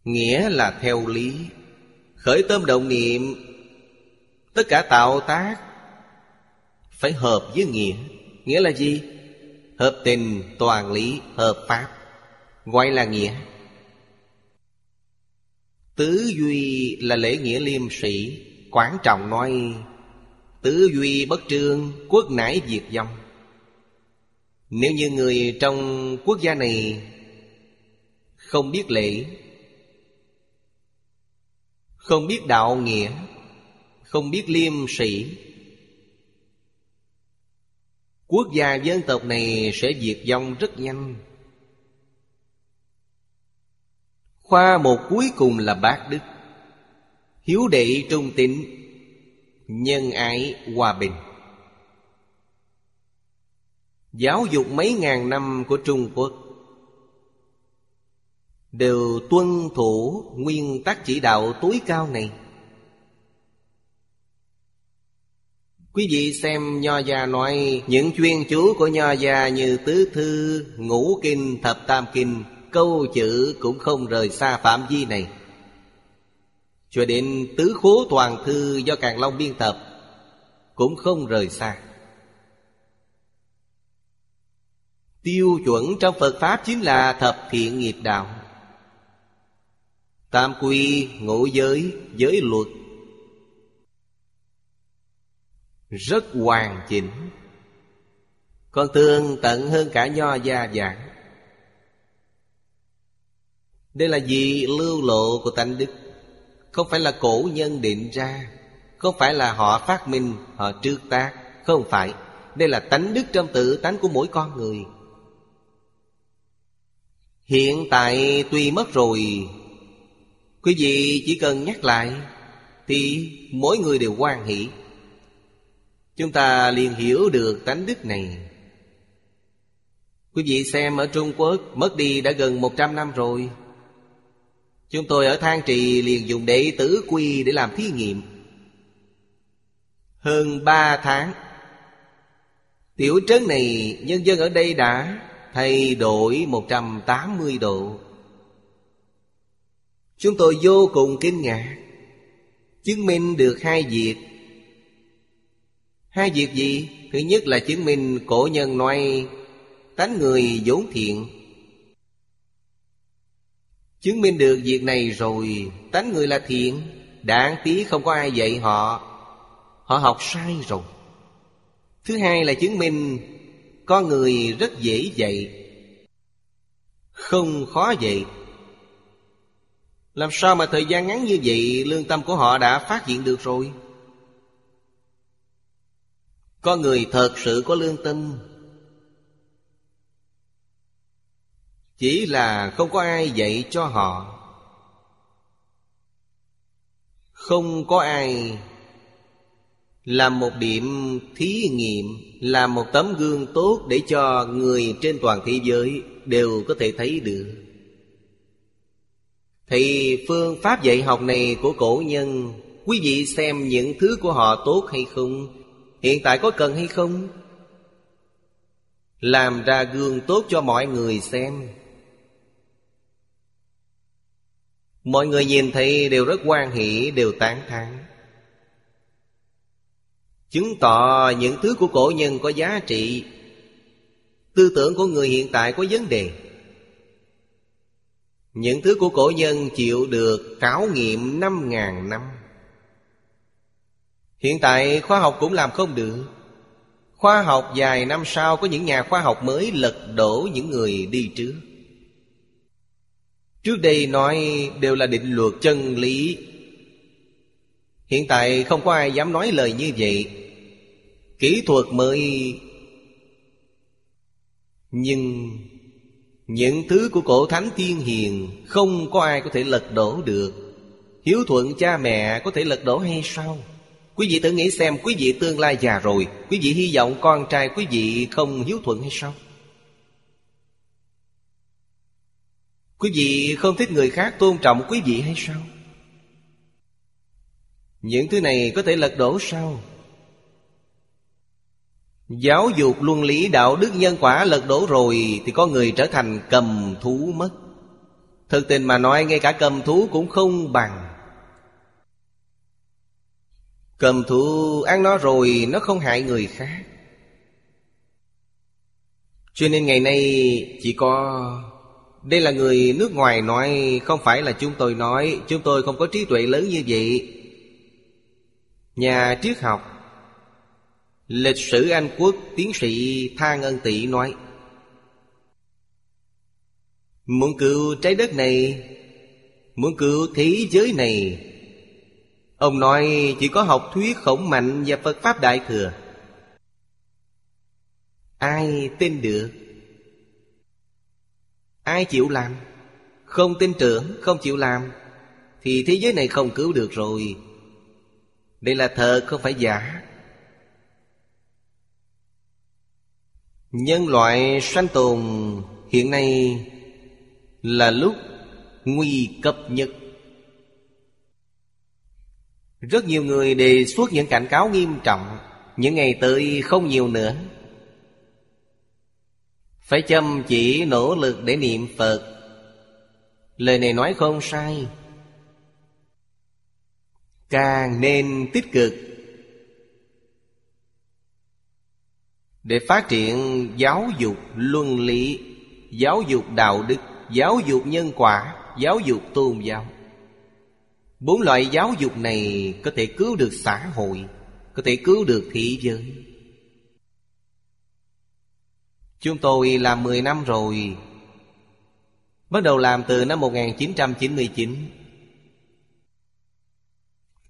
Nghĩa là theo lý. Khởi tâm động niệm Tất cả tạo tác Phải hợp với nghĩa. Nghĩa là gì? Hợp tình, toàn lý, hợp pháp. Gọi là nghĩa. Tứ duy là lễ nghĩa liêm sĩ Quán trọng nói Tứ duy bất trương Quốc nải diệt vong. Nếu như người trong quốc gia này Không biết lễ Không biết đạo nghĩa không biết liêm sĩ Quốc gia dân tộc này sẽ diệt vong rất nhanh. Khoa một cuối cùng là bác đức. Hiếu đệ trung tín, Nhân ái hòa bình. Giáo dục mấy ngàn năm của Trung Quốc Đều tuân thủ nguyên tắc chỉ đạo tối cao này. Quý vị xem Nho Gia nói Những chuyên chú của Nho Gia như Tứ Thư, Ngũ Kinh, Thập Tam Kinh Câu chữ cũng không rời xa phạm vi này. Cho đến Tứ Khố Toàn Thư do Càng Long biên tập Cũng không rời xa. Tiêu chuẩn trong Phật Pháp chính là thập thiện nghiệp đạo. Tam quy, ngũ giới, giới luật rất hoàn chỉnh. Còn tương tận hơn cả nho gia giảng đây là gì lưu lộ của tánh đức. Không phải là cổ nhân định ra. Không phải là họ phát minh, họ trước tác. Không phải. Đây là tánh đức trong tự tánh của mỗi con người. Hiện tại tuy mất rồi, quý vị chỉ cần nhắc lại thì mỗi người đều hoan hỷ. Chúng ta liền hiểu được tánh đức này. Quý vị xem ở Trung Quốc, Mất đi đã gần 100 năm rồi. Chúng tôi ở Thang Trì liền dùng đệ tử quy để làm thí nghiệm. Hơn 3 tháng, Tiểu trấn này nhân dân ở đây đã thay đổi 180 độ. Chúng tôi vô cùng kinh ngạc, Chứng minh được hai việc. Hai việc gì? Thứ nhất là chứng minh cổ nhân nói, Tánh người vốn thiện. Chứng minh được việc này rồi, Tánh người là thiện. Đáng tí không có ai dạy họ. Họ học sai rồi. Thứ hai là chứng minh Con người rất dễ dạy. Không khó dạy. Làm sao mà thời gian ngắn như vậy, Lương tâm của họ đã phát hiện được rồi? Có người thật sự có lương tâm. Chỉ là không có ai dạy cho họ. Không có ai Làm một điểm thí nghiệm Làm một tấm gương tốt Để cho người trên toàn thế giới Đều có thể thấy được. Thì phương pháp dạy học này của cổ nhân, Quý vị xem những thứ của họ tốt hay không? Hiện tại có cần hay không? Làm ra gương tốt cho mọi người xem. Mọi người nhìn thấy đều rất quan hỷ, Đều tán thán. Chứng tỏ những thứ của cổ nhân có giá trị. Tư tưởng của người hiện tại có vấn đề. Những thứ của cổ nhân chịu được khảo nghiệm năm ngàn năm. Hiện tại khoa học cũng làm không được. Khoa học dài năm sau có những nhà khoa học mới lật đổ những người đi trước. Trước đây nói đều là định luật chân lý. Hiện tại không có ai dám nói lời như vậy. Kỹ thuật mới. Nhưng Những thứ của cổ thánh tiên hiền Không có ai có thể lật đổ được. Hiếu thuận cha mẹ có thể lật đổ hay sao? Quý vị tự nghĩ xem, quý vị tương lai già rồi, Quý vị hy vọng con trai quý vị không hiếu thuận hay sao? Quý vị không thích người khác tôn trọng quý vị hay sao? Những thứ này có thể lật đổ sao? Giáo dục luân lý đạo đức nhân quả lật đổ rồi Thì có người trở thành cầm thú mất. Thực tình mà nói, ngay cả cầm thú cũng không bằng. Cầm thú, ăn nó rồi nó không hại người khác. Cho nên ngày nay chỉ có, Đây là người nước ngoài nói, Không phải là chúng tôi nói, Chúng tôi không có trí tuệ lớn như vậy. Nhà triết học, Lịch sử Anh Quốc tiến sĩ Thang Ân Tị nói, Muốn cứu trái đất này, Muốn cứu thế giới này Ông nói chỉ có học thuyết khổng mạnh và Phật Pháp Đại Thừa. Ai tin được? Ai chịu làm? Không tin tưởng, không chịu làm Thì thế giới này không cứu được rồi. Đây là thật không phải giả. Nhân loại sanh tồn hiện nay Là lúc nguy cấp nhất rất nhiều người đề xuất những cảnh cáo nghiêm trọng, Những ngày tới không nhiều nữa. Phải chăm chỉ nỗ lực để niệm Phật. Lời này nói không sai. Càng nên tích cực. Để phát triển giáo dục luân lý, Giáo dục đạo đức, Giáo dục nhân quả, Giáo dục tôn giáo. Bốn loại giáo dục này có thể cứu được xã hội, Có thể cứu được thị giới. Chúng tôi làm 10 năm rồi. Bắt đầu làm từ năm 1999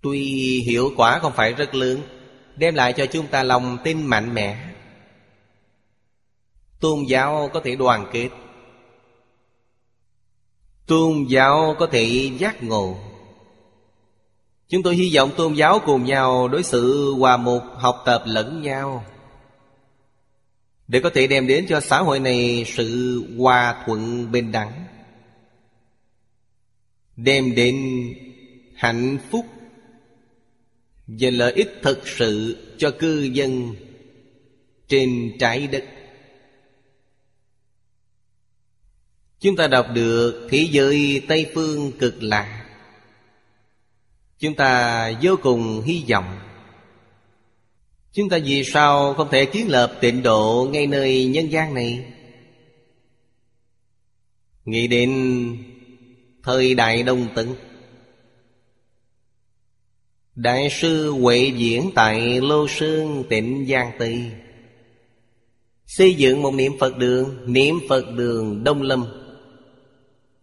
Tuy hiệu quả không phải rất lớn, Đem lại cho chúng ta lòng tin mạnh mẽ. Tôn giáo có thể đoàn kết. Tôn giáo có thể giác ngộ. Chúng tôi hy vọng tôn giáo cùng nhau đối xử hòa mục học tập lẫn nhau. Để có thể đem đến cho xã hội này sự hòa thuận bình đẳng, Đem đến hạnh phúc Và lợi ích thực sự cho cư dân trên trái đất. Chúng ta đọc được thế giới Tây Phương cực lạc. Chúng ta vô cùng hy vọng. Chúng ta vì sao không thể kiến lập tịnh độ ngay nơi nhân gian này? Nghĩ đến thời đại Đông Tấn. Đại sư Huệ Diễn tại Lô Sơn, tỉnh Giang Tây. Xây dựng một niệm Phật đường, Niệm Phật đường Đông Lâm.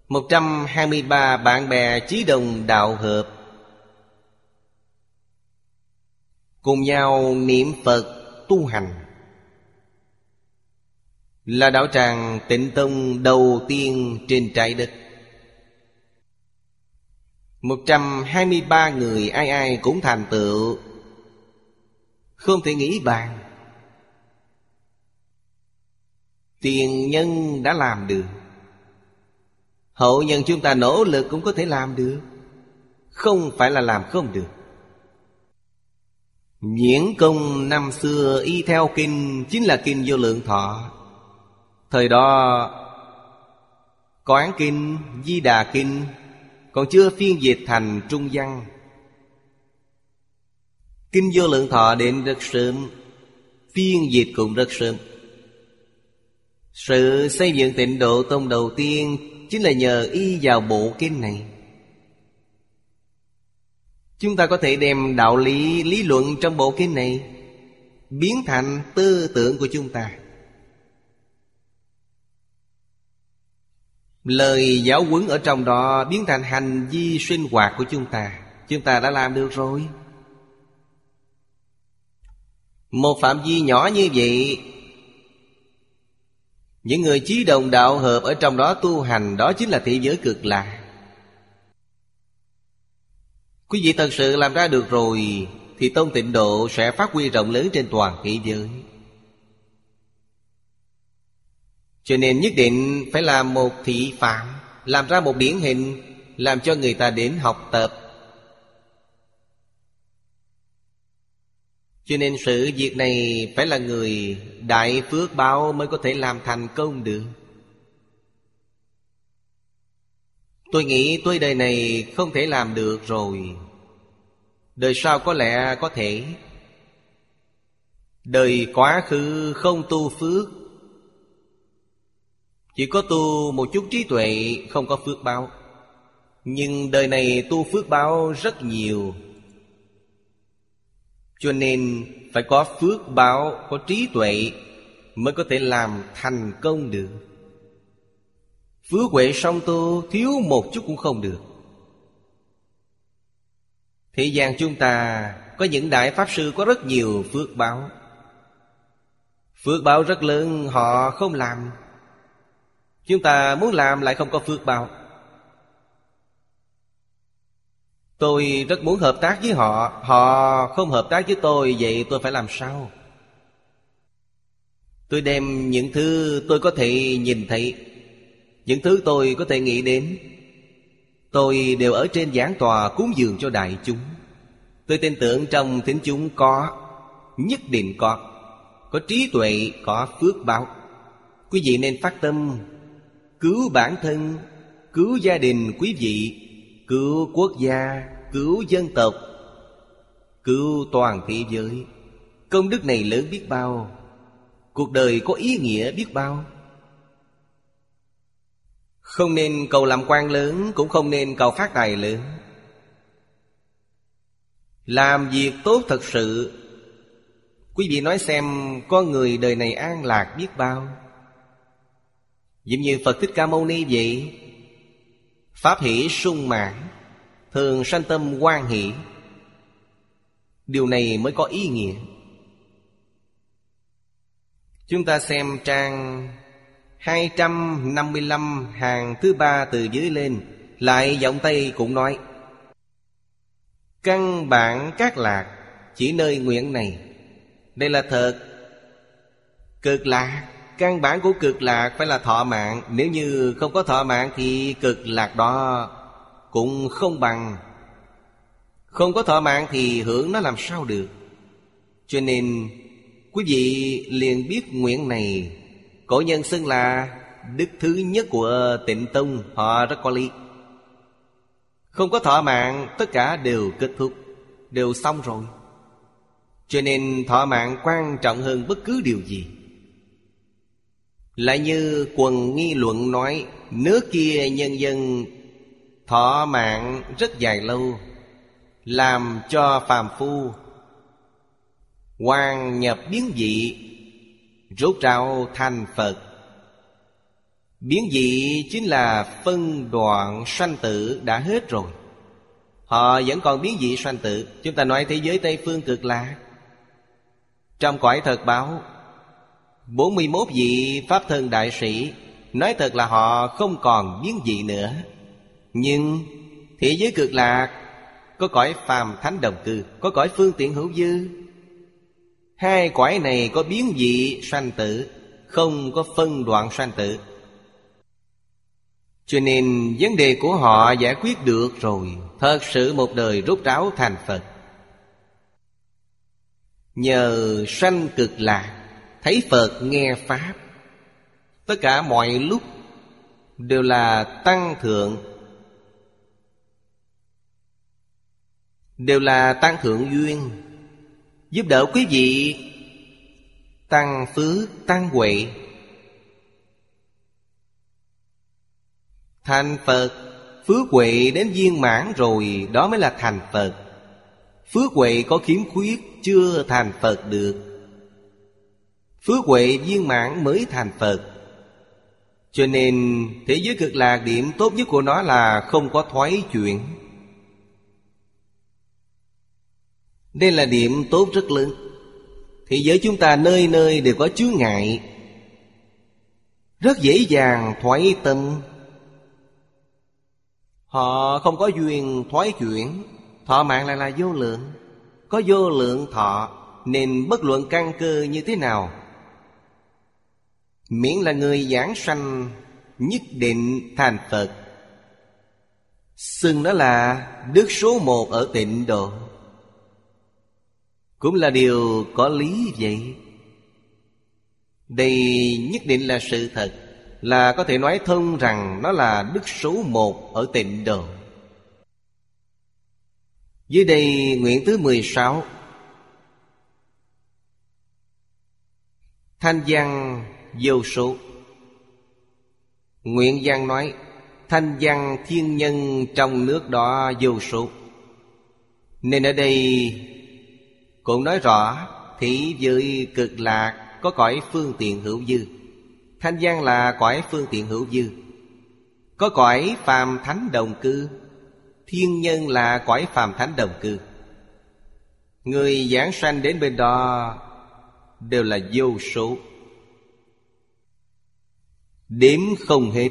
123 bạn bè chí đồng đạo hợp Cùng nhau niệm Phật tu hành. Là đạo tràng tịnh tông đầu tiên trên trái đất. 123 người ai ai cũng thành tựu. Không thể nghĩ bàn. Tiền nhân đã làm được. Hậu nhân chúng ta nỗ lực cũng có thể làm được. Không phải là làm không được. Diễn công năm xưa y theo kinh Chính là kinh vô lượng thọ. Thời đó Quán kinh, Di Đà kinh Còn chưa phiên dịch thành trung văn. Kinh vô lượng thọ đến rất sớm Phiên dịch cũng rất sớm. Sự xây dựng tịnh độ tông đầu tiên Chính là nhờ y vào bộ kinh này. Chúng ta có thể đem đạo lý lý luận trong bộ kinh này Biến thành tư tưởng của chúng ta. Lời giáo huấn ở trong đó biến thành hành vi sinh hoạt của chúng ta. Chúng ta đã làm được rồi. Một phạm vi nhỏ như vậy, Những người chí đồng đạo hợp ở trong đó tu hành, Đó chính là thế giới cực lạc. Quý vị thật sự làm ra được rồi, Thì tôn tịnh độ sẽ phát huy rộng lớn trên toàn thế giới. Cho nên nhất định phải làm một thị phạm, Làm ra một điển hình, Làm cho người ta đến học tập. Cho nên sự việc này phải là người đại phước báo mới có thể làm thành công được. Tôi nghĩ tôi đời này không thể làm được rồi. Đời sau có lẽ có thể. Đời quá khứ không tu phước. Chỉ có tu một chút trí tuệ không có phước báo. Nhưng đời này tu phước báo rất nhiều. Cho nên phải có phước báo, có trí tuệ Mới có thể làm thành công được. Phước huệ song tu, thiếu một chút cũng không được. Thế gian chúng ta, có những đại pháp sư có rất nhiều phước báo. Phước báo rất lớn, họ không làm. Chúng ta muốn làm lại không có phước báo. Tôi rất muốn hợp tác với họ Họ không hợp tác với tôi, Vậy tôi phải làm sao? Tôi đem những thứ tôi có thể nhìn thấy những thứ tôi có thể nghĩ đến Tôi đều ở trên giảng tòa cúng dường cho đại chúng. Tôi tin tưởng trong thính chúng có Nhất định có Có trí tuệ, có phước báo. Quý vị nên phát tâm Cứu bản thân Cứu gia đình quý vị Cứu quốc gia Cứu dân tộc Cứu toàn thế giới. Công đức này lớn biết bao Cuộc đời có ý nghĩa biết bao không nên cầu làm quan lớn, Cũng không nên cầu phát tài lớn. Làm việc tốt thật sự. Quý vị nói xem Con người đời này an lạc biết bao. Giống như Phật Thích Ca Mâu Ni vậy. Pháp hỷ sung mãn, Thường sanh tâm quan hỷ. Điều này mới có ý nghĩa. Chúng ta xem trang 255 hàng thứ ba từ dưới lên, Lại giọng Tây cũng nói, Căn bản các lạc Chỉ nơi nguyện này. Đây là thật. Cực lạc, Căn bản của cực lạc phải là thọ mạng. Nếu như không có thọ mạng Thì cực lạc đó Cũng không bằng. Không có thọ mạng thì hưởng nó làm sao được? Cho nên Quý vị liền biết nguyện này Cổ nhân xưng là Đức thứ nhất của tịnh tông, Họ rất có lý. Không có thọ mạng, Tất cả đều kết thúc, Đều xong rồi. Cho nên thọ mạng quan trọng hơn bất cứ điều gì. Lại như quần nghi luận nói, Nước kia nhân dân Thọ mạng rất dài lâu, Làm cho phàm phu Hoàng nhập biến dị Rốt rao thành Phật. Biến dị chính là phân đoạn sanh tử đã hết rồi. Họ vẫn còn biến dị sanh tử. Chúng ta nói thế giới Tây Phương cực lạc Trong cõi thật báo 41 vị Pháp thân đại sĩ Nói thật là họ không còn biến dị nữa. Nhưng thế giới cực lạc Có cõi phàm thánh đồng cư, Có cõi phương tiện hữu dư. Hai cõi này có biến dị sanh tử, Không có phân đoạn sanh tử. Cho nên vấn đề của họ giải quyết được rồi, Thật sự một đời rút ráo thành Phật. Nhờ sanh cực lạc, Thấy Phật nghe Pháp, Tất cả mọi lúc Đều là tăng thượng. Đều là tăng thượng duyên. Giúp đỡ quý vị. Tăng phước, tăng huệ. Thành Phật Phước huệ đến viên mãn rồi Đó mới là thành Phật. Phước huệ có khiếm khuyết Chưa thành Phật được. Phước huệ viên mãn mới thành Phật. Cho nên thế giới cực lạc điểm tốt nhất của nó là Không có thoái chuyển. Đây là điểm tốt rất lớn. Thế giới chúng ta nơi nơi đều có chướng ngại. Rất dễ dàng thoái tâm. Họ không có duyên thoái chuyển. Thọ mạng lại là vô lượng. Có vô lượng thọ, Nên bất luận căn cơ như thế nào, Miễn là người giảng sanh, Nhất định thành Phật. Xưng đó là Đức số một ở tịnh độ. Cũng là điều có lý vậy. Đây nhất định là sự thật, Là có thể nói thông rằng Nó là đức số một ở tịnh độ. Dưới đây nguyện thứ 16 Thanh văn vô số. Nguyện Giang nói, Thanh văn thiên nhân trong nước đó vô số. Nên ở đây cũng nói rõ Thị giới cực lạc có cõi phương tiện hữu dư. Thanh văn là cõi phương tiện hữu dư. Có cõi phàm thánh đồng cư, Thiên nhân là cõi phàm thánh đồng cư. Người giảng sanh đến bên đó Đều là vô số. Đếm không hết.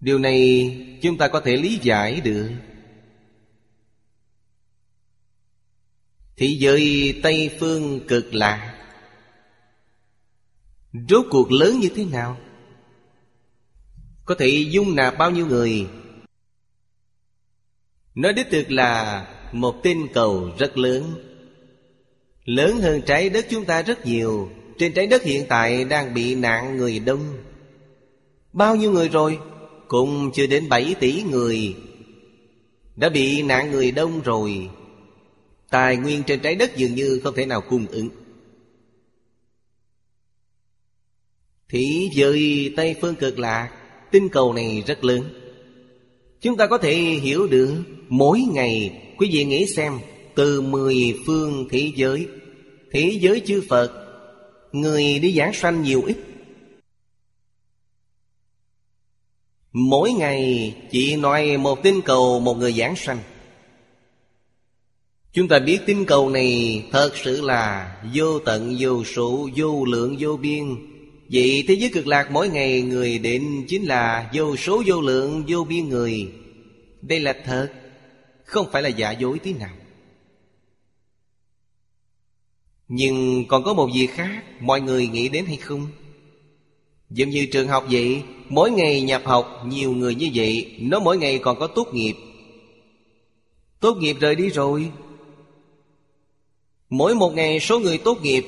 Điều này chúng ta có thể lý giải được. Thế giới Tây Phương cực lạ. Rốt cuộc lớn như thế nào? Có thể dung nạp bao nhiêu người? Nói đích thực là một tinh cầu rất lớn. Lớn hơn trái đất chúng ta rất nhiều. Trên trái đất hiện tại đang bị nạn người đông. Bao nhiêu người rồi? Cũng chưa đến 7 tỷ người. Đã bị nạn người đông rồi. Tài nguyên trên trái đất dường như không thể nào cung ứng. Thì giới Tây Phương cực lạc, Tinh cầu này rất lớn. Chúng ta có thể hiểu được Mỗi ngày, quý vị nghĩ xem, Từ mười phương thế giới Thế giới chư Phật, Người đi giảng sanh nhiều ít. Mỗi ngày chỉ nói một tinh cầu một người giảng sanh. Chúng ta biết tín cầu này thật sự là vô tận, vô số, vô lượng, vô biên. Vậy thế giới cực lạc mỗi ngày người đến chính là vô số, vô lượng, vô biên người. Đây là thật, Không phải là giả dối tí nào. Nhưng còn có một việc khác Mọi người nghĩ đến hay không? Giống như trường học vậy, Mỗi ngày nhập học, nhiều người như vậy, Nó mỗi ngày còn có tốt nghiệp. Tốt nghiệp rời đi rồi Mỗi một ngày số người tốt nghiệp,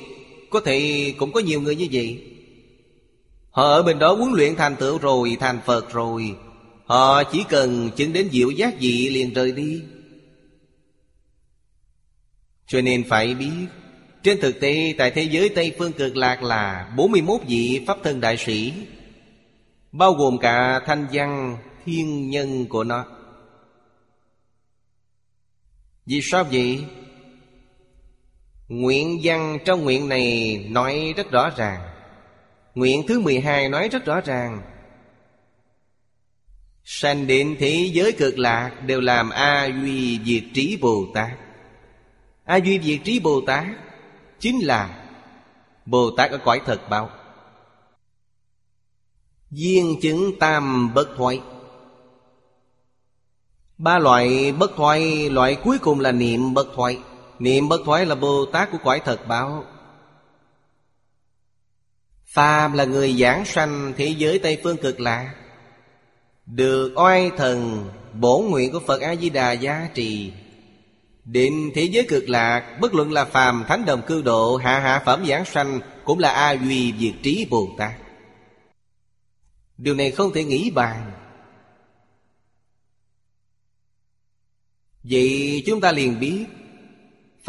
Có thể cũng có nhiều người như vậy. Họ ở bên đó huấn luyện thành tựu rồi, Thành Phật rồi. Họ chỉ cần chứng đến diệu giác dị liền rời đi. Cho nên phải biết, trên thực tế, tại thế giới Tây Phương Cực Lạc là 41 vị Pháp Thân Đại Sĩ, Bao gồm cả thanh văn, thiên nhân của nó. Vì sao vậy? Nguyện văn trong nguyện này nói rất rõ ràng. Nguyện thứ 12 nói rất rõ ràng. Sanh đến thế giới cực lạc Đều làm A Duy Diệt Trí Bồ Tát. A Duy Diệt Trí Bồ Tát chính là Bồ Tát ở cõi thật báo Duyên chứng tam bất thoái. Ba loại bất thoái, Loại cuối cùng là niệm bất thoái. Niệm bất thoái là Bồ Tát của cõi thật báo. Phàm là người giảng sanh thế giới Tây Phương cực lạc Được oai thần bổ nguyện của Phật A-di-đà giá trì, định thế giới cực lạc Bất luận là phàm thánh đồng cư độ Hạ hạ phẩm giảng sanh Cũng là A Duy Diệt Trí Bồ Tát. Điều này không thể nghĩ bàn. Vậy chúng ta liền biết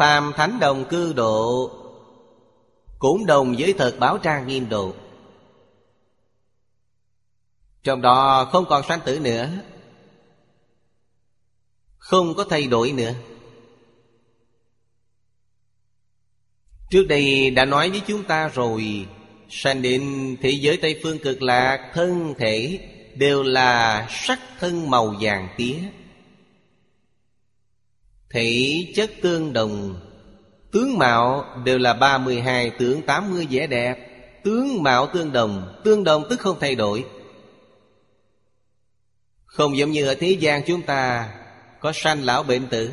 Phàm thánh đồng cư độ Cũng đồng với thật báo trang nghiêm độ. Trong đó không còn sanh tử nữa, Không có thay đổi nữa. Trước đây đã nói với chúng ta rồi, Sanh đến thế giới Tây Phương cực lạc, Thân thể đều là sắc thân màu vàng tía. Thể chất tương đồng. Tướng mạo đều là 32 tướng 80 vẻ đẹp. Tướng mạo tương đồng Tương đồng tức không thay đổi. Không giống như ở thế gian chúng ta, Có sanh lão bệnh tử.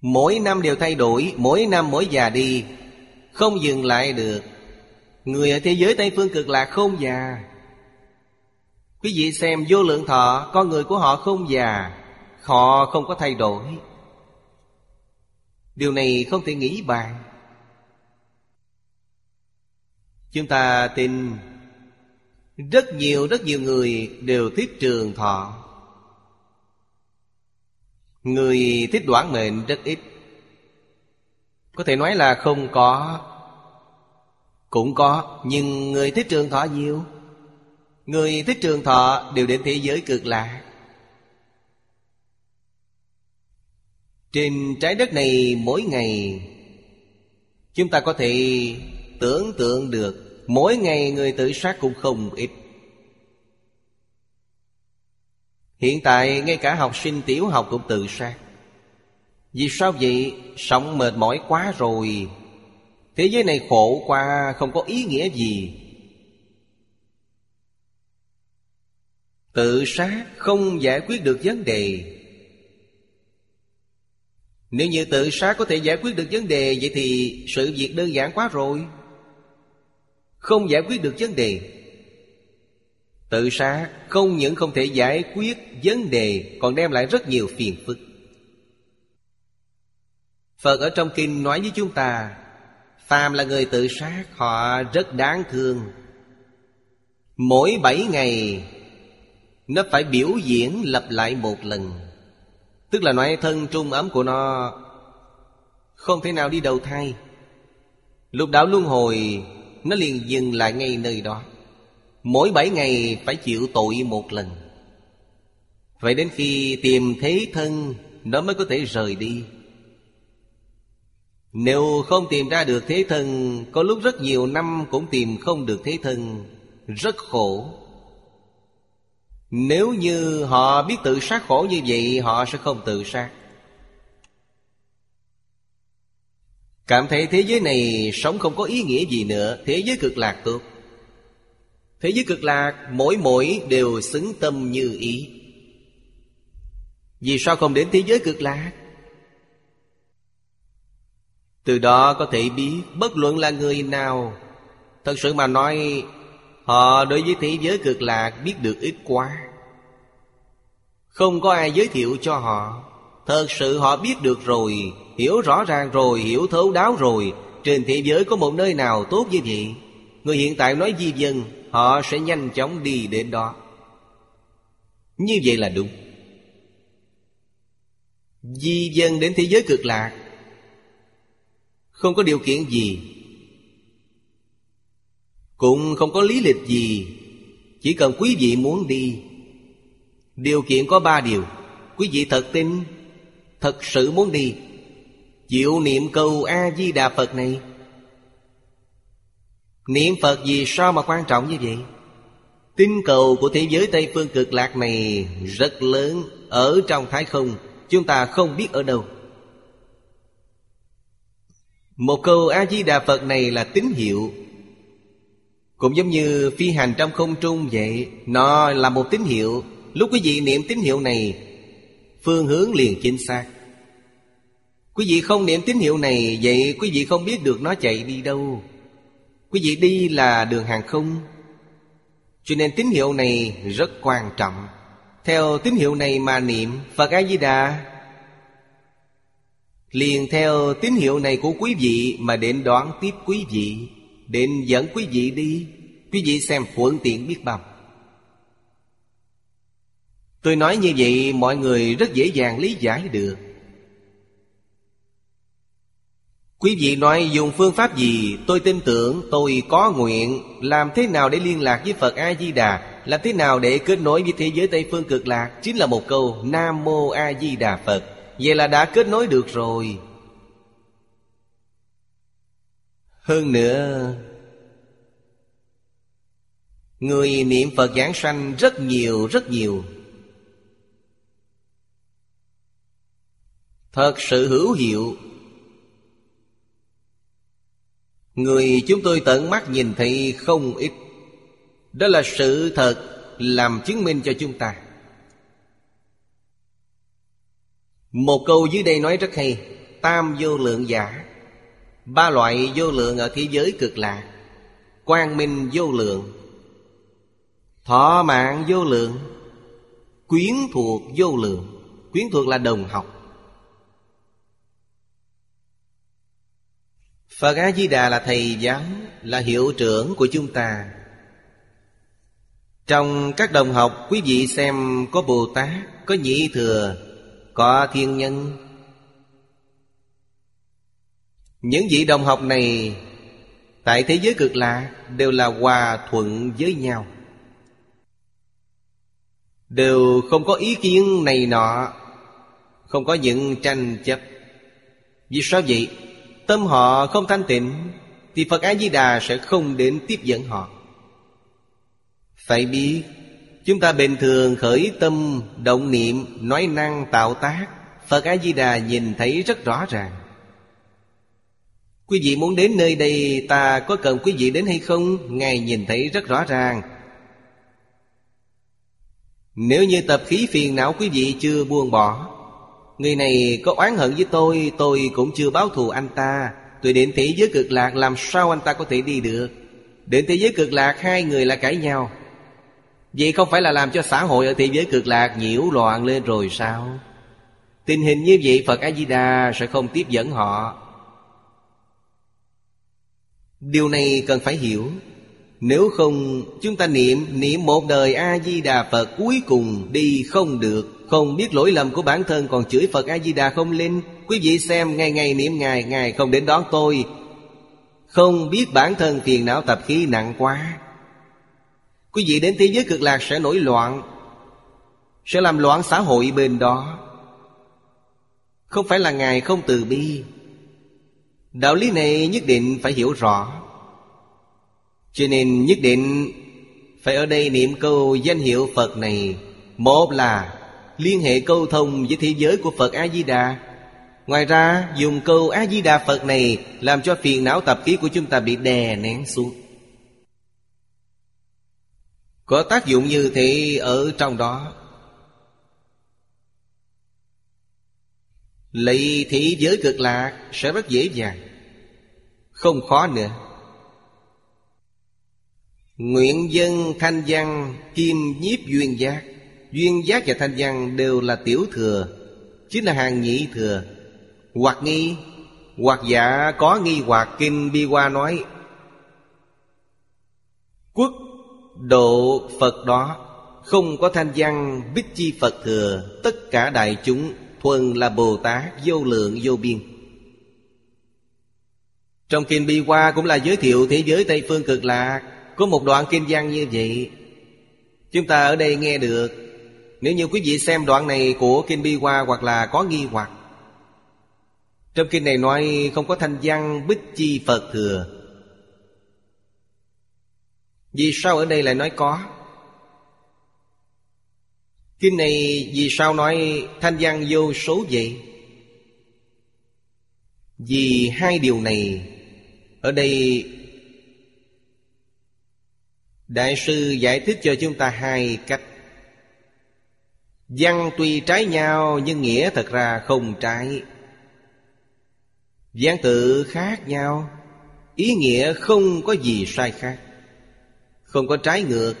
Mỗi năm đều thay đổi, Mỗi năm mỗi già đi, Không dừng lại được. Người ở thế giới Tây Phương cực lạc không già. Quý vị xem vô lượng thọ, Con người của họ không già. Họ không có thay đổi. Điều này không thể nghĩ bàn. Chúng ta tin Rất nhiều rất nhiều người đều thích trường thọ. Người thích đoạn mệnh rất ít. Có thể nói là không có, Cũng có, Nhưng người thích trường thọ nhiều. Người thích trường thọ đều đến thế giới cực lạc. Trên trái đất này mỗi ngày, Chúng ta có thể tưởng tượng được Mỗi ngày người tự sát cũng không ít. Hiện tại, ngay cả học sinh tiểu học cũng tự sát. Vì sao vậy? Sống mệt mỏi quá rồi. Thế giới này khổ quá, không có ý nghĩa gì. Tự sát không giải quyết được vấn đề. Nếu như tự sát có thể giải quyết được vấn đề, Vậy thì sự việc đơn giản quá rồi. Không giải quyết được vấn đề. Tự sát không những không thể giải quyết vấn đề, Còn đem lại rất nhiều phiền phức. Phật ở trong kinh nói với chúng ta, Phàm là người tự sát, Họ rất đáng thương. Mỗi bảy ngày, Nó phải biểu diễn lặp lại một lần. Tức là nói thân trung ấm của nó Không thể nào đi đầu thai. Lúc đạo luân hồi, Nó liền dừng lại ngay nơi đó. Mỗi bảy ngày phải chịu tội một lần. Vậy đến khi tìm thấy thân, Nó mới có thể rời đi. Nếu không tìm ra được thế thân, Có lúc rất nhiều năm cũng tìm không được thế thân. Rất khổ. Nếu như họ biết tự sát khổ như vậy, Họ sẽ không tự sát. Cảm thấy thế giới này sống không có ý nghĩa gì nữa. Thế giới cực lạc tốt Thế giới cực lạc, mỗi mỗi đều xứng tâm như ý. Vì sao không đến thế giới cực lạc? Từ đó có thể biết bất luận là người nào. Thật sự mà nói, Họ đối với thế giới cực lạc biết được ít quá. Không có ai giới thiệu cho họ. Thật sự họ biết được rồi, Hiểu rõ ràng rồi, Hiểu thấu đáo rồi. Trên thế giới có một nơi nào tốt như vậy? Người hiện tại nói di dân, Họ sẽ nhanh chóng đi đến đó. Như vậy là đúng. Di dân đến thế giới cực lạc. Không có điều kiện gì. Cũng không có lý lịch gì. Chỉ cần quý vị muốn đi Điều kiện có ba điều. Quý vị thật tin, Thật sự muốn đi, Chịu niệm câu A-di-đà Phật này. Niệm Phật gì sao mà quan trọng như vậy? Tinh cầu của thế giới Tây Phương cực lạc này rất lớn, Ở trong thái không, Chúng ta không biết ở đâu. Một câu A-di-đà Phật này là tín hiệu. Cũng giống như phi hành trong không trung vậy, Nó là một tín hiệu. Lúc quý vị niệm tín hiệu này, Phương hướng liền chính xác. Quý vị không niệm tín hiệu này, Vậy quý vị không biết được nó chạy đi đâu. Quý vị đi là đường hàng không. Cho nên tín hiệu này rất quan trọng. Theo tín hiệu này mà niệm, Phật A-di-đà. Liền theo tín hiệu này của quý vị Mà đến đoán tiếp quý vị, Đến dẫn quý vị đi. Quý vị xem thuận tiện biết bằng Tôi nói như vậy, mọi người rất dễ dàng lý giải được. Quý vị nói dùng phương pháp gì? Tôi tin tưởng tôi có nguyện. Làm thế nào để liên lạc với Phật A-di-đà? Làm thế nào để kết nối với thế giới Tây Phương cực lạc? Chính là một câu, Nam Mô A-di-đà Phật. Vậy là đã kết nối được rồi. Hơn nữa, Người niệm Phật giảng sanh rất nhiều rất nhiều. Thật sự hữu hiệu. Người chúng tôi tận mắt nhìn thấy không ít. Đó là sự thật Làm chứng minh cho chúng ta. Một câu dưới đây nói rất hay. Tam vô lượng giả. Ba loại vô lượng ở thế giới cực lạc Quang minh vô lượng. Thọ mạng vô lượng. Quyến thuộc vô lượng. Quyến thuộc là đồng học. Phật A-di-đà là thầy giáo Là hiệu trưởng của chúng ta. Trong các đồng học, Quý vị xem có Bồ Tát, Có Nhị Thừa, Có Thiên Nhân. Những vị đồng học này Tại thế giới cực lạ Đều là hòa thuận với nhau. Đều không có ý kiến này nọ, Không có những tranh chấp. Vì sao vậy? Tâm họ không thanh tịnh, Thì Phật A-di-đà sẽ không đến tiếp dẫn họ. Phải biết, Chúng ta bình thường khởi tâm, Động niệm, Nói năng, tạo tác, Phật A-di-đà nhìn thấy rất rõ ràng. Quý vị muốn đến nơi đây, Ta có cần quý vị đến hay không? Ngài nhìn thấy rất rõ ràng. Nếu như tập khí phiền não quý vị chưa buông bỏ Người này có oán hận với tôi Tôi cũng chưa báo thù anh ta. Tôi đến thế giới cực lạc, Làm sao anh ta có thể đi được? Đến thế giới cực lạc, hai người là cãi nhau. Vậy không phải là làm cho xã hội Ở thế giới cực lạc nhiễu loạn lên rồi sao? Tình hình như vậy, Phật A-di-đà sẽ không tiếp dẫn họ. Điều này cần phải hiểu. Nếu không, chúng ta niệm Niệm một đời A-di-đà Phật Cuối cùng đi không được. Không biết lỗi lầm của bản thân Còn chửi Phật A-di-đà không linh? Quý vị xem, ngày ngày niệm Ngài Ngài không đến đón tôi. Không biết bản thân phiền não tập khí nặng quá. Quý vị đến thế giới cực lạc sẽ nổi loạn, Sẽ làm loạn xã hội bên đó. Không phải là Ngài không từ bi. Đạo lý này nhất định phải hiểu rõ. Cho nên nhất định Phải ở đây niệm câu danh hiệu Phật này. Một là liên hệ câu thông với thế giới của Phật A-di-đà. Ngoài ra, dùng câu A-di-đà Phật này Làm cho phiền não tập khí của chúng ta bị đè nén xuống. Có tác dụng như thế ở trong đó. Lấy thế giới cực lạc sẽ rất dễ dàng. Không khó nữa. Nguyện dân thanh văn kim nhiếp duyên giác. Duyên giác và thanh văn đều là tiểu thừa, Chính là hàng nhị thừa. Hoặc nghi, Hoặc giả có nghi hoặc Kinh Bi qua nói, Quốc độ Phật đó, Không có thanh văn Bích chi Phật thừa, Tất cả đại chúng Thuần là Bồ Tát vô lượng vô biên. Trong Kinh Bi qua cũng là giới thiệu thế giới Tây Phương cực lạc. Có một đoạn kinh văn như vậy, Chúng ta ở đây nghe được. Nếu như quý vị xem đoạn này của Kinh Bi Hoa hoặc là có nghi hoặc, Trong kinh này nói không có thanh văn bích chi Phật thừa. Vì sao ở đây lại nói có? Kinh này vì sao nói thanh văn vô số vậy? Vì hai điều này, Ở đây Đại sư giải thích cho chúng ta hai cách. Văn tuy trái nhau, nhưng nghĩa thật ra không trái. Văn tự khác nhau, Ý nghĩa không có gì sai khác. Không có trái ngược.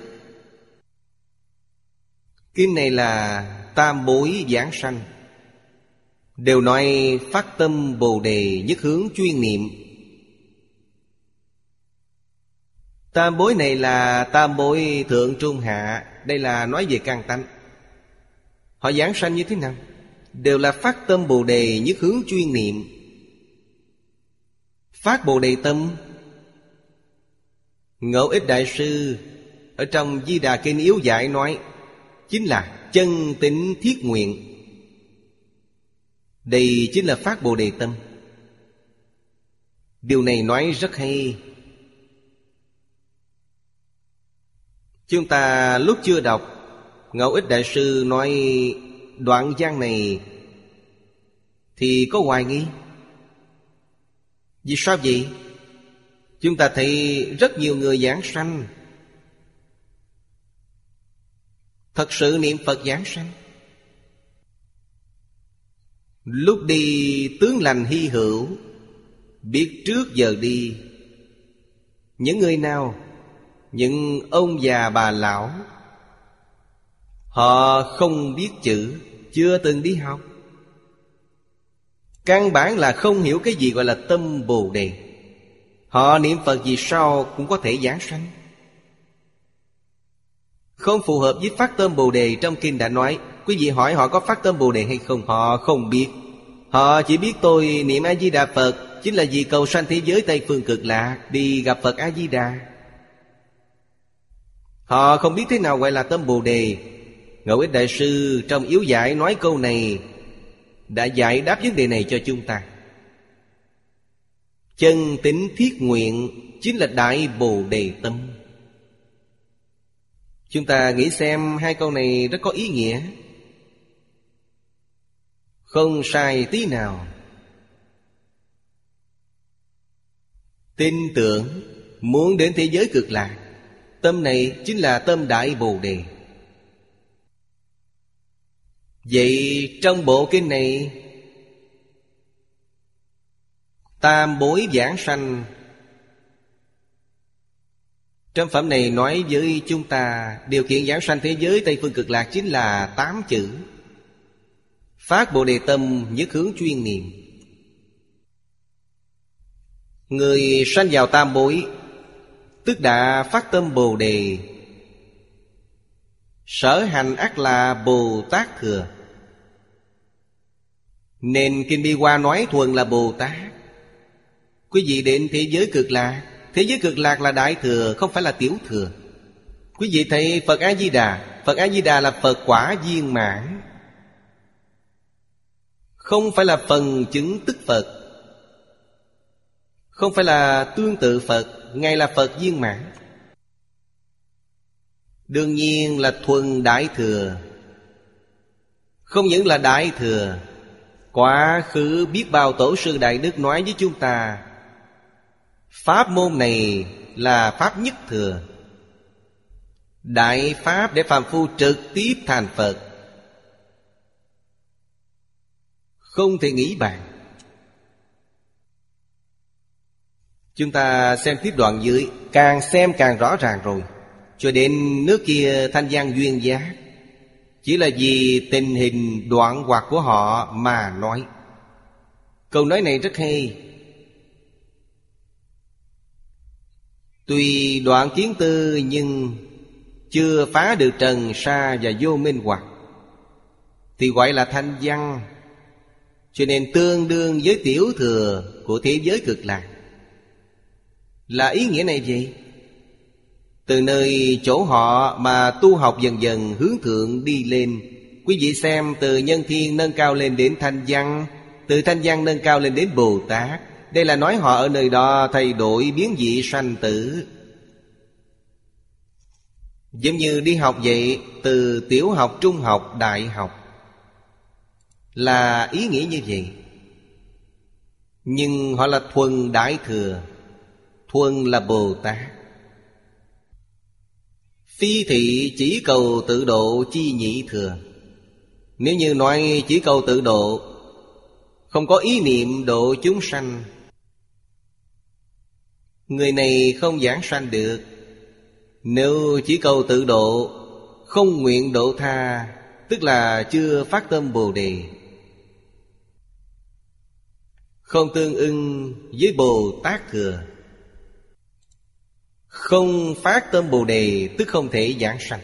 Kinh này là tam bối giảng sanh. Đều nói phát tâm Bồ Đề nhất hướng chuyên niệm. Tam bối này là tam bối thượng trung hạ. Đây là nói về căn tánh. Họ giảng sanh như thế nào? Đều là phát tâm Bồ Đề nhất hướng chuyên niệm. Phát Bồ Đề tâm. Ngẫu ích Đại Sư, Ở trong Di Đà Kinh Yếu Giải nói, Chính là chân tính thiết nguyện. Đây chính là phát Bồ Đề tâm. Điều này nói rất hay. Chúng ta lúc chưa đọc Ngẫu ích Đại Sư nói đoạn văn này Thì có hoài nghi? Vì sao vậy? Chúng ta thấy rất nhiều người giảng sanh. Thật sự niệm Phật giảng sanh? Lúc đi tướng lành hy hữu, Biết trước giờ đi, Những người nào những ông già bà lão, Họ không biết chữ, Chưa từng đi học. Căn bản là không hiểu cái gì gọi là tâm Bồ Đề. Họ niệm Phật gì sau cũng có thể giảng sanh. Không phù hợp với phát tâm Bồ Đề, Trong kinh đã nói, Quý vị hỏi họ có phát tâm Bồ Đề hay không, Họ không biết. Họ chỉ biết tôi niệm A-di-đà Phật, Chính là vì cầu sanh thế giới Tây Phương cực lạc, Đi gặp Phật A-di-đà Họ không biết thế nào gọi là tâm Bồ Đề. Ngẫu ích Đại Sư trong yếu giải nói câu này, Đã giải đáp vấn đề này cho chúng ta. Chân tính thiết nguyện Chính là Đại Bồ Đề Tâm. Chúng ta nghĩ xem hai câu này rất có ý nghĩa. Không sai tí nào. Tin tưởng Muốn đến thế giới cực lạc Tâm này chính là tâm Đại Bồ Đề. Vậy trong bộ kinh này, Tam bối giảng sanh, Trong phẩm này nói với chúng ta, Điều kiện giảng sanh thế giới Tây Phương Cực Lạc chính là tám chữ. Phát Bồ Đề Tâm nhất hướng chuyên niệm. Người sanh vào tam bối Tức đã phát tâm Bồ Đề. Sở hành ác là Bồ Tát Thừa. Nên Kinh Bi Hoa nói thuần là Bồ Tát. Quý vị đến thế giới cực lạc. Thế giới cực lạc là Đại Thừa, Không phải là Tiểu Thừa. Quý vị thấy Phật A-di-đà. Phật A-di-đà là Phật quả viên mãn. Không phải là phần chứng tức Phật. Không phải là tương tự Phật, Ngài là Phật viên mãn. Đương nhiên là thuần Đại Thừa. Không những là Đại Thừa, Quá khứ biết bao tổ sư Đại Đức nói với chúng ta, Pháp môn này là Pháp nhất thừa. Đại Pháp để phàm phu trực tiếp thành Phật. Không thể nghĩ bàn. Chúng ta xem tiếp đoạn dưới. Càng xem càng rõ ràng rồi. Cho đến nước kia thanh gian duyên giá. Chỉ là vì tình hình đoạn hoạt của họ mà nói. Câu nói này rất hay. Tuy đoạn kiến tư nhưng Chưa phá được trần sa và vô minh hoặc Thì gọi là thanh văn Cho nên tương đương với tiểu thừa Của thế giới cực lạc. Là ý nghĩa này gì? Từ nơi chỗ họ mà tu học dần dần hướng thượng đi lên Quý vị xem từ nhân thiên nâng cao lên đến thanh văn Từ thanh văn nâng cao lên đến Bồ Tát. Đây là nói họ ở nơi đó thay đổi biến dị sanh tử. Giống như đi học vậy Từ tiểu học, trung học, đại học. Là ý nghĩa như vậy. Nhưng họ là thuần Đại Thừa. Thuần là Bồ Tát. Phi thị chỉ cầu tự độ chi nhị thừa. Nếu như nói chỉ cầu tự độ, Không có ý niệm độ chúng sanh. Người này không giảng sanh được. Nếu chỉ cầu tự độ, Không nguyện độ tha, Tức là chưa phát tâm Bồ Đề. Không tương ưng với Bồ Tát Thừa. Không phát tâm Bồ Đề Tức không thể giảng sanh.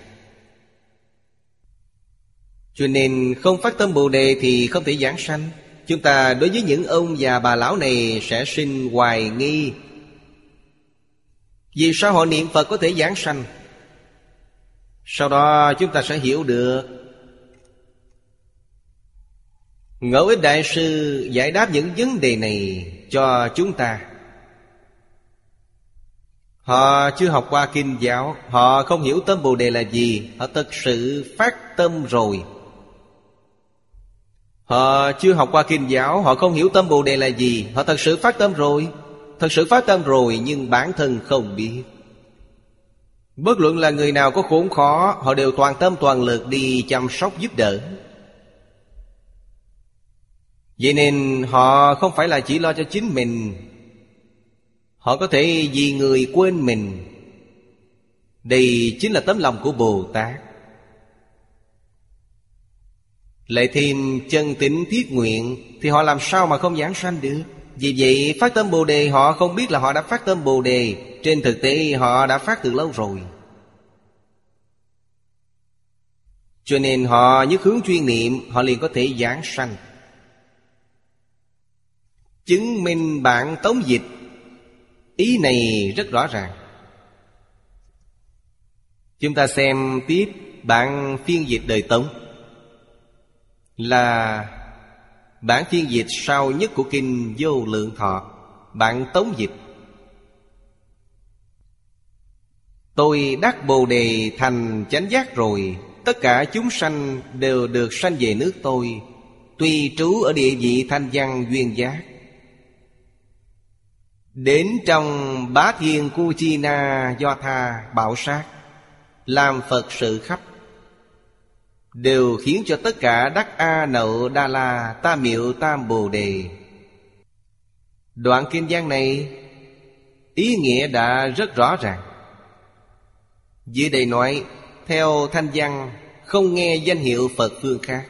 Cho nên không phát tâm Bồ Đề thì không thể giảng sanh. Chúng ta đối với những ông già bà lão này sẽ sinh hoài nghi. Vì sao họ niệm Phật có thể giảng sanh? Sau đó chúng ta sẽ hiểu được. Ngẫu ích Đại Sư giải đáp những vấn đề này cho chúng ta. Họ chưa học qua kinh giáo. Họ không hiểu tâm Bồ Đề là gì. Họ thật sự phát tâm rồi. Họ chưa học qua kinh giáo. Họ không hiểu tâm Bồ Đề là gì. Họ thật sự phát tâm rồi. Thật sự phát tâm rồi, nhưng bản thân không biết. Bất luận là người nào có khốn khó, Họ đều toàn tâm toàn lực đi chăm sóc giúp đỡ. Vậy nên họ không phải là chỉ lo cho chính mình. Họ có thể vì người quên mình. Đây chính là tấm lòng của Bồ Tát. Lại thêm chân tính thiết nguyện Thì họ làm sao mà không giảng sanh được? Vì vậy, phát tâm Bồ Đề, họ không biết là họ đã phát tâm Bồ Đề. Trên thực tế, họ đã phát từ lâu rồi. Cho nên họ nhất hướng chuyên niệm, Họ liền có thể giảng sanh. Chứng minh bản tống dịch. Ý này rất rõ ràng. Chúng ta xem tiếp bản phiên dịch đời Tống. Là bản phiên dịch sau nhất của Kinh Vô Lượng Thọ, Bản Tống Dịch. Tôi đắc Bồ Đề thành chánh giác rồi, Tất cả chúng sanh đều được sanh về nước tôi, Tuy trú ở địa vị thanh văn duyên giác. Đến trong bá thiên cu chi na do tha bảo sát, Làm Phật sự khắp, Đều khiến cho tất cả đắc A nậu đa la ta miệu tam bồ đề. Đoạn kinh giang này, Ý nghĩa đã rất rõ ràng. Dưới đây nói, Theo thanh văn, Không nghe danh hiệu Phật phương khác.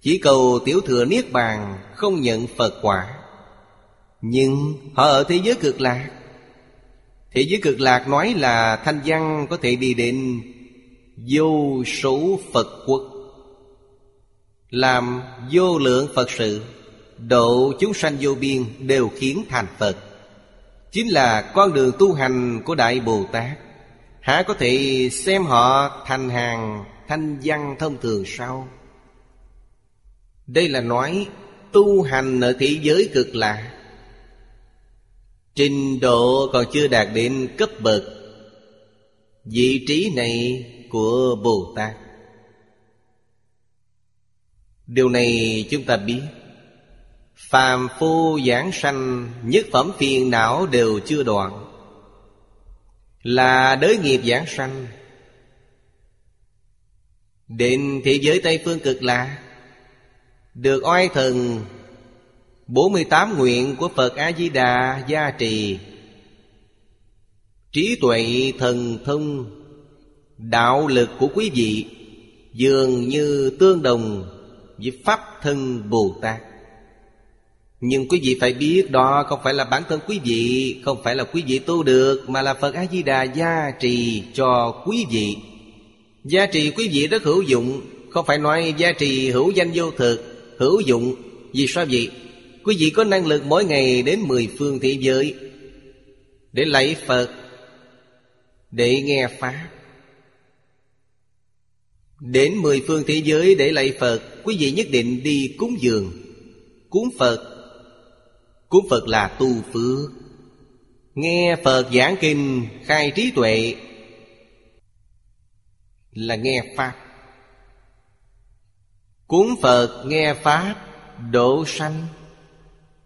Chỉ cầu tiểu thừa Niết Bàn Không nhận Phật quả nhưng họ ở thế giới cực lạc Thế giới cực lạc nói là thanh văn có thể đi đến vô số Phật quốc, Làm vô lượng Phật sự, Độ chúng sanh vô biên đều khiến thành Phật Chính là con đường tu hành của Đại Bồ Tát Hả có thể xem họ thành hàng thanh văn thông thường sao? Đây là nói tu hành ở thế giới cực lạc Trình độ còn chưa đạt đến cấp bậc, Vị trí này của Bồ Tát Điều này chúng ta biết, Phàm phu giảng sanh, Nhất phẩm phiền não đều chưa đoạn. Là đới nghiệp giảng sanh, Đến thế giới Tây Phương cực lạc, Được oai thần 48 nguyện của Phật A-di-đà gia trì. Trí tuệ thần thông, Đạo lực của quý vị Dường như tương đồng với Pháp thân Bồ Tát. Nhưng quý vị phải biết đó không phải là bản thân quý vị, Không phải là quý vị tu được, Mà là Phật A-di-đà gia trì cho quý vị. Gia trì quý vị rất hữu dụng, Không phải nói gia trì hữu danh vô thực, Hữu dụng. Vì sao vậy? Quý vị có năng lực mỗi ngày đến mười phương thế giới Để lạy Phật, Để nghe Pháp. Đến mười phương thế giới để lạy Phật, Quý vị nhất định đi cúng dường, Cúng Phật. Cúng Phật là tu phước. Nghe Phật giảng kinh, Khai trí tuệ Là nghe Pháp. Cúng Phật, nghe Pháp, Độ sanh.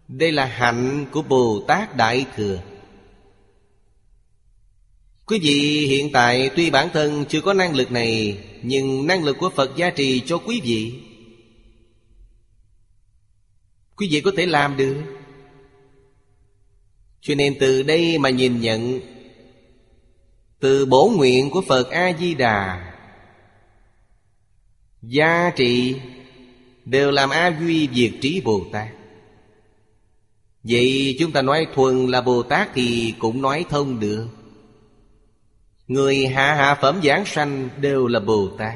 Đây là hạnh của Bồ Tát Đại Thừa. Quý vị hiện tại tuy bản thân chưa có năng lực này, Nhưng năng lực của Phật gia trì cho quý vị. Quý vị có thể làm được. Cho nên từ đây mà nhìn nhận, Từ bổ nguyện của Phật A-di-đà Gia trị Đều làm A Duy Diệt Trí Bồ Tát Vậy chúng ta nói thuần là Bồ Tát Thì cũng nói thông được. Người hạ hạ phẩm giảng sanh đều là Bồ Tát.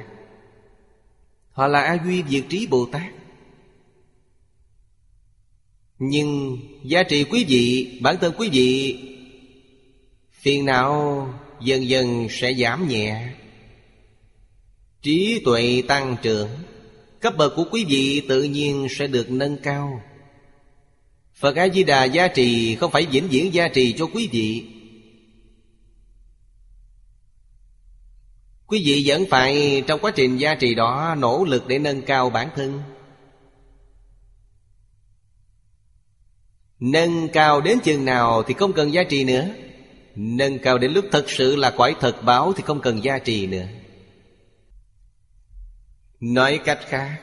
Họ là A Duy Diệt Trí Bồ Tát. Nhưng giá trị quý vị, Bản thân quý vị, Phiền não dần dần sẽ giảm nhẹ. Trí tuệ tăng trưởng, Cấp bậc của quý vị tự nhiên sẽ được nâng cao. Phật A-di-đà gia trì không phải vĩnh viễn gia trì cho quý vị. Quý vị vẫn phải trong quá trình gia trì đó nỗ lực để nâng cao bản thân. Nâng cao đến chừng nào thì không cần gia trì nữa. Nâng cao đến lúc thật sự là quải thật báo thì không cần gia trì nữa. Nói cách khác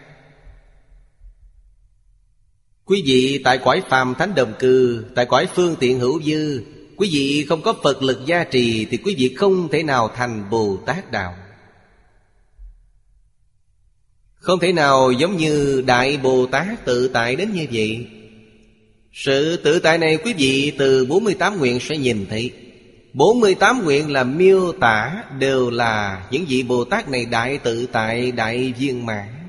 Quý vị tại cõi phàm thánh đồng cư, Tại cõi phương tiện hữu dư, Quý vị không có Phật lực gia trì Thì quý vị không thể nào thành Bồ Tát Đạo. Không thể nào giống như Đại Bồ Tát tự tại đến như vậy. Sự tự tại này quý vị từ 48 nguyện sẽ nhìn thấy. 48 nguyện là miêu tả Đều là những vị Bồ Tát này đại tự tại đại viên mãn.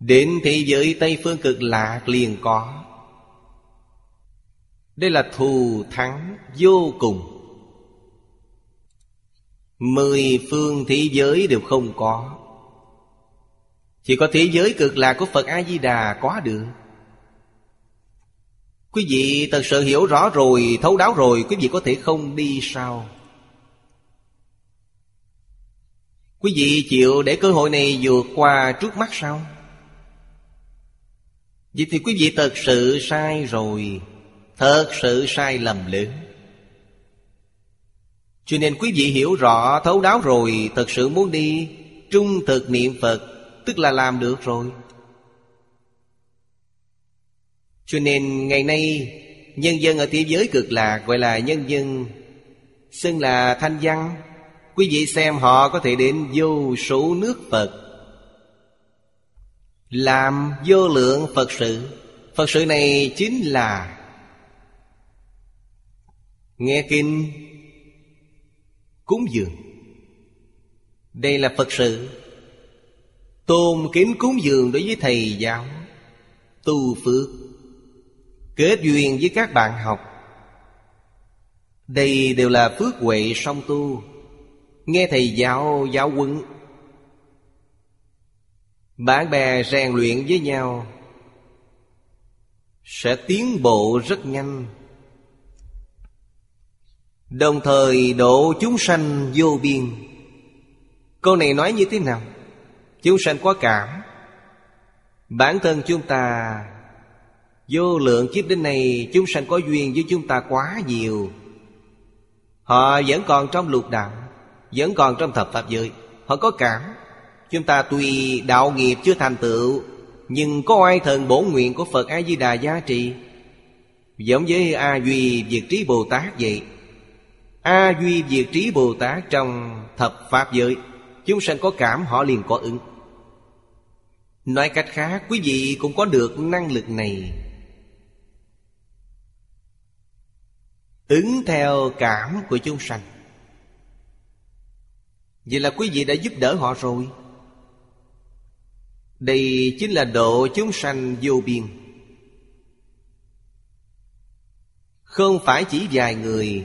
Đến thế giới Tây Phương cực lạc liền có. Đây là thù thắng vô cùng. Mười phương thế giới đều không có. Chỉ có thế giới cực lạc của Phật A-di-đà có được. Quý vị thật sự hiểu rõ rồi, thấu đáo rồi Quý vị có thể không đi sao? Quý vị chịu để cơ hội này vượt qua trước mắt sao? Vậy thì quý vị thật sự sai rồi. Thật sự sai lầm lớn. Cho nên quý vị hiểu rõ, thấu đáo rồi, Thật sự muốn đi Trung thực niệm Phật, Tức là làm được rồi. Cho nên ngày nay, Nhân dân ở thế giới cực lạc, Gọi là nhân dân, Xưng là thanh văn, Quý vị xem họ có thể đến vô số nước Phật. Làm vô lượng Phật sự. Phật sự này chính là Nghe kinh Cúng dường. Đây là Phật sự. Tôn kính cúng dường đối với thầy giáo, Tu phước, Kết duyên với các bạn học. Đây đều là phước huệ song tu. Nghe thầy giáo giáo huấn bạn bè rèn luyện với nhau. Sẽ tiến bộ rất nhanh. Đồng thời độ chúng sanh vô biên. Câu này nói như thế nào? Chúng sanh có cảm. Bản thân chúng ta, Vô lượng kiếp đến này Chúng sanh có duyên với chúng ta quá nhiều. Họ vẫn còn trong lục đạo, Vẫn còn trong thập pháp giới. Họ có cảm. Chúng ta tuy đạo nghiệp chưa thành tựu, Nhưng có oai thần bổ nguyện của Phật A-di-đà giá trị. Giống với A Duy Diệt Trí Bồ Tát vậy A Duy Diệt Trí Bồ Tát trong thập Pháp giới, Chúng sanh có cảm họ liền có ứng. Nói cách khác, quý vị cũng có được năng lực này. Ứng theo cảm của chúng sanh. Vậy là quý vị đã giúp đỡ họ rồi. Đây chính là độ chúng sanh vô biên. Không phải chỉ vài người,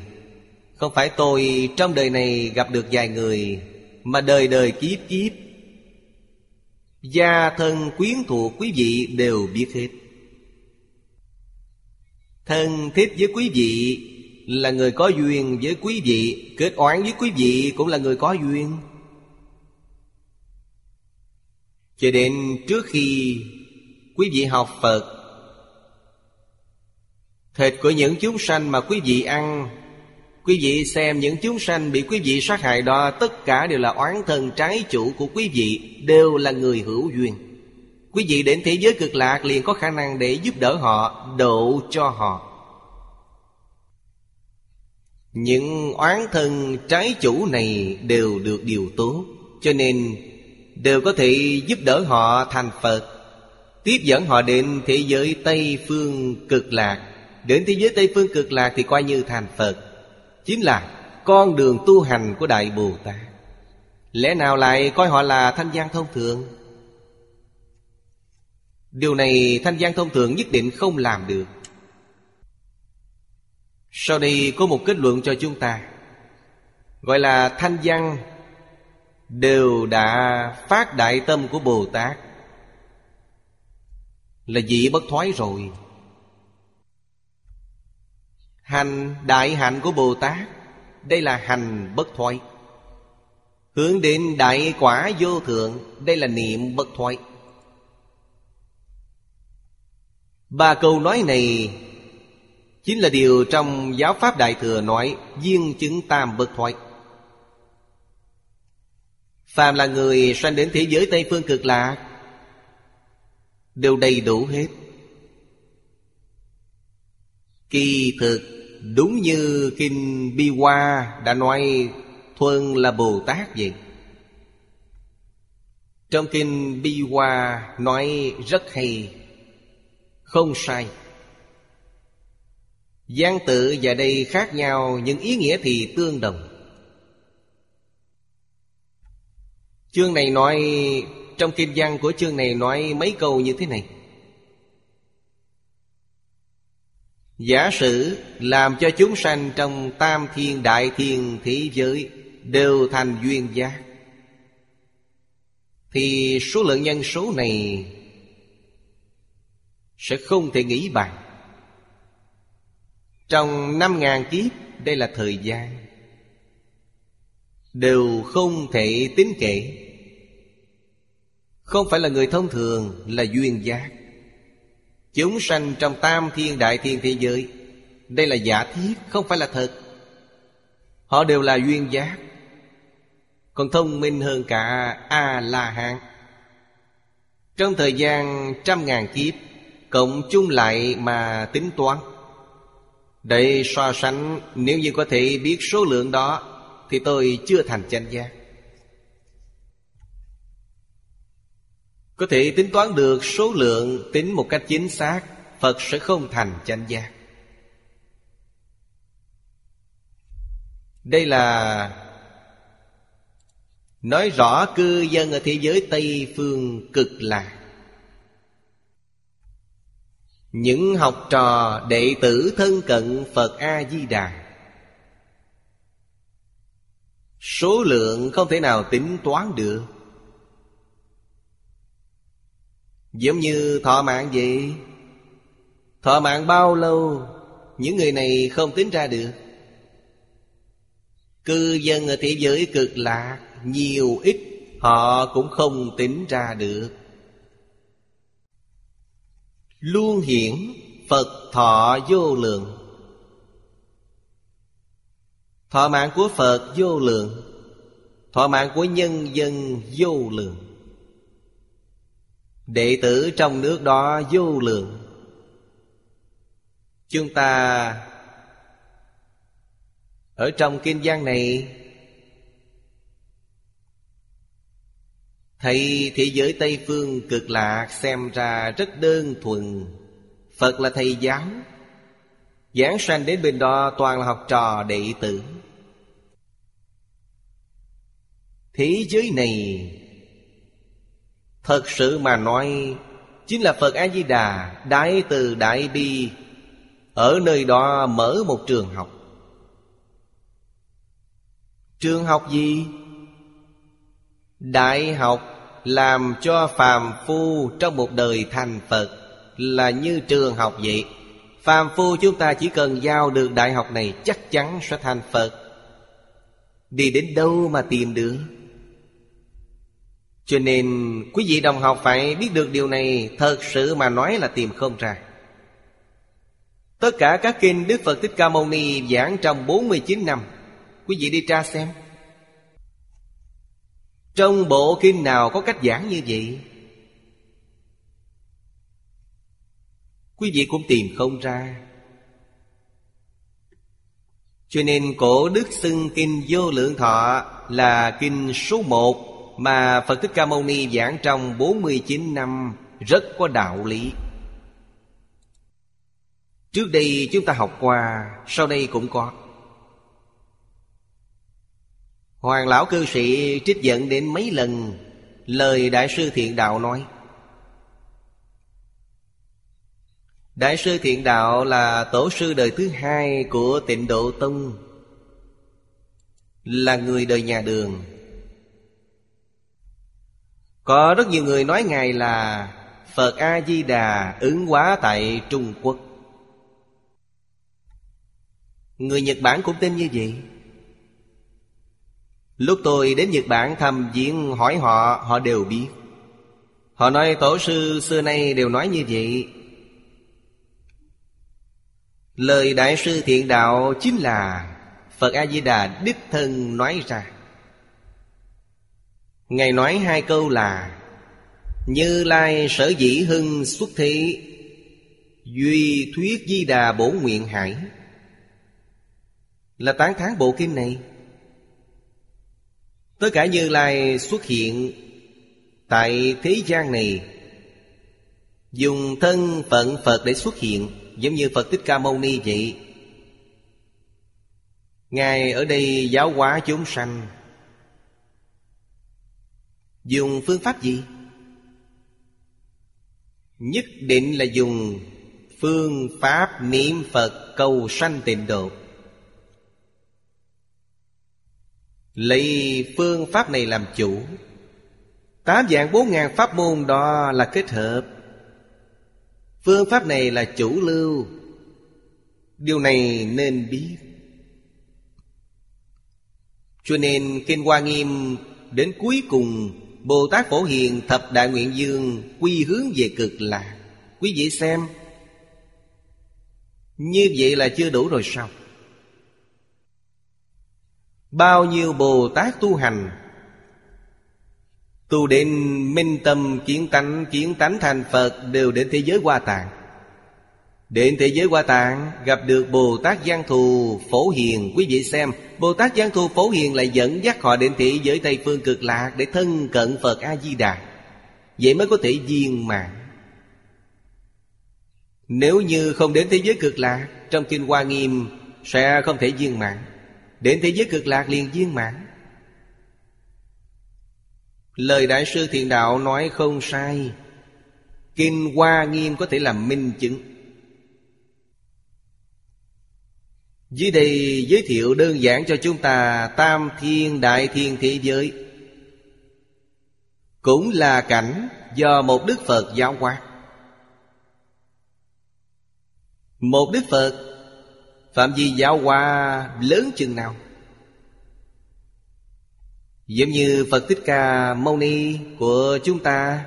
Không phải tôi trong đời này gặp được vài người, Mà đời đời kiếp kiếp. Gia thân quyến thuộc quý vị đều biết hết. Thân thiết với quý vị là người có duyên với quý vị, Kết oán với quý vị cũng là người có duyên. Cho đến trước khi quý vị học Phật, Thịt của những chúng sanh mà quý vị ăn, Quý vị xem những chúng sanh bị quý vị sát hại đó, Tất cả đều là oán thân trái chủ của quý vị, Đều là người hữu duyên. Quý vị đến thế giới cực lạc liền có khả năng để giúp đỡ họ, Độ cho họ. Những oán thân trái chủ này đều được điều tốt Cho nên đều có thể giúp đỡ họ thành Phật. Tiếp dẫn họ đến thế giới Tây Phương cực lạc. Đến thế giới Tây Phương cực lạc thì coi như thành Phật. Chính là con đường tu hành của Đại Bồ Tát. Lẽ nào lại coi họ là thanh gian thông thường Điều này thanh gian thông thường nhất định không làm được. Sau đây có một kết luận cho chúng ta. Gọi là thanh văn Đều đã phát đại tâm của Bồ Tát. Là vị bất thoái rồi. Hành đại hạnh của Bồ Tát, Đây là hành bất thoái. Hướng đến đại quả vô thượng, Đây là niệm bất thoái. Ba câu nói này Chính là điều trong giáo pháp Đại Thừa nói viên chứng tam bất thoái. Phàm là người sanh đến thế giới Tây Phương cực lạc, Đều đầy đủ hết. Kỳ thực, Đúng như Kinh Bi Hoa đã nói Thuần là Bồ Tát vậy. Trong Kinh Bi Hoa nói rất hay, Không sai. Giang tự và đây khác nhau, Nhưng ý nghĩa thì tương đồng. Chương này nói, Trong kinh văn của chương này nói mấy câu như thế này. Giả sử làm cho chúng sanh trong tam thiên, đại thiên thế giới Đều thành duyên giác Thì số lượng nhân số này Sẽ không thể nghĩ bàn. Trong năm ngàn kiếp, Đây là thời gian, Đều không thể tính kể. Không phải là người thông thường, Là duyên giác. Chúng sanh trong tam thiên, đại thiên thế giới, Đây là giả thiết, không phải là thật. Họ đều là duyên giác, Còn thông minh hơn cả A-la-hán. Trong thời gian trăm ngàn kiếp, Cộng chung lại mà tính toán. Để so sánh, Nếu như có thể biết số lượng đó, Thì tôi chưa thành chánh giác. Có thể tính toán được số lượng tính một cách chính xác, Phật sẽ không thành chánh giác. Đây là Nói rõ cư dân ở thế giới Tây Phương cực lạc. Những học trò đệ tử thân cận Phật A-di-đà. Số lượng không thể nào tính toán được. Giống như thọ mạng vậy. Thọ mạng bao lâu, Những người này không tính ra được. Cư dân ở thế giới cực lạc, Nhiều ít, Họ cũng không tính ra được. Luôn hiển Phật thọ vô lượng. Thọ mạng của Phật vô lượng, Thọ mạng của nhân dân vô lượng. Đệ tử trong nước đó vô lượng. Chúng ta Ở trong kinh văn này Thầy thế giới Tây Phương cực lạc xem ra rất đơn thuần. Phật là thầy giáo, Giảng sanh đến bên đó toàn là học trò đệ tử. Thế giới này Thật sự mà nói, Chính là Phật A-di-đà Đại từ Đại Bi Ở nơi đó mở một trường học. Trường học gì? Đại học làm cho phàm phu trong một đời thành Phật Là như trường học vậy. Phàm phu chúng ta chỉ cần giao được đại học này Chắc chắn sẽ thành Phật. Đi đến đâu mà tìm được? Cho nên quý vị đồng học phải biết được điều này Thật sự mà nói là tìm không ra. Tất cả các kinh Đức Phật Thích Ca Mâu Ni giảng trong 49 năm, Quý vị đi tra xem. Trong bộ kinh nào có cách giảng như vậy? Quý vị cũng tìm không ra. Cho nên cổ đức xưng kinh vô lượng thọ Là kinh số một. Mà Phật Thích Ca Mâu Ni giảng trong 49 năm Rất có đạo lý. Trước đây chúng ta học qua, Sau đây cũng có. Hoàng lão cư sĩ trích dẫn đến mấy lần, Lời Đại sư Thiện Đạo nói. Đại sư Thiện Đạo là tổ sư đời thứ hai của tịnh Độ Tông, Là người đời nhà đường. Có rất nhiều người nói Ngài là Phật A-di-đà, ứng hóa tại Trung Quốc. Người Nhật Bản cũng tên như vậy. Lúc tôi đến Nhật Bản thăm viếng hỏi họ Họ đều biết. Họ nói, tổ sư, xưa nay đều nói như vậy. Lời Đại sư Thiện Đạo chính là Phật A-di-đà đích thân nói ra. Ngài nói hai câu là, Như Lai sở dĩ hưng xuất thế, Duy thuyết di đà bổ nguyện hải. Là tán thán bộ kinh này. Tất cả Như Lai xuất hiện Tại thế gian này, Dùng thân phận Phật để xuất hiện, Giống như Phật Thích Ca Mâu Ni vậy. Ngài ở đây giáo hóa chúng sanh. Dùng phương pháp gì? Nhất định là dùng phương pháp niệm Phật cầu sanh tịnh độ. Lấy phương pháp này làm chủ. Tám dạng bốn ngàn pháp môn đó là kết hợp. Phương pháp này là chủ lưu. Điều này nên biết. Cho nên Kinh Hoa Nghiêm Đến cuối cùng Bồ Tát Phổ Hiền Thập Đại Nguyện Dương Quy hướng về cực lạc. Quý vị xem. Như vậy là chưa đủ rồi sao? Bao nhiêu Bồ Tát tu hành? Tu đến minh tâm kiến tánh Kiến tánh thành Phật Đều đến thế giới hoa tạng. Đến thế giới hoa tạng, Gặp được Bồ Tát Giang Thù Phổ Hiền. Quý vị xem, Bồ Tát Giang Thù Phổ Hiền lại dẫn dắt họ đến thế giới Tây Phương cực lạc Để thân cận Phật A-di-đà. Vậy mới có thể viên mạng Nếu như không đến thế giới cực lạc, Trong Kinh Hoa Nghiêm Sẽ không thể viên mạng Đến thế giới cực lạc liền viên mạng Lời Đại sư Thiện Đạo nói không sai. Kinh Hoa Nghiêm có thể làm minh chứng. Dưới đây giới thiệu đơn giản cho chúng ta Tam Thiên Đại Thiên Thế Giới. Cũng là cảnh do một Đức Phật giáo hóa. Một Đức Phật, Phạm vi giáo hóa lớn chừng nào? Giống như Phật Thích Ca Mâu Ni của chúng ta.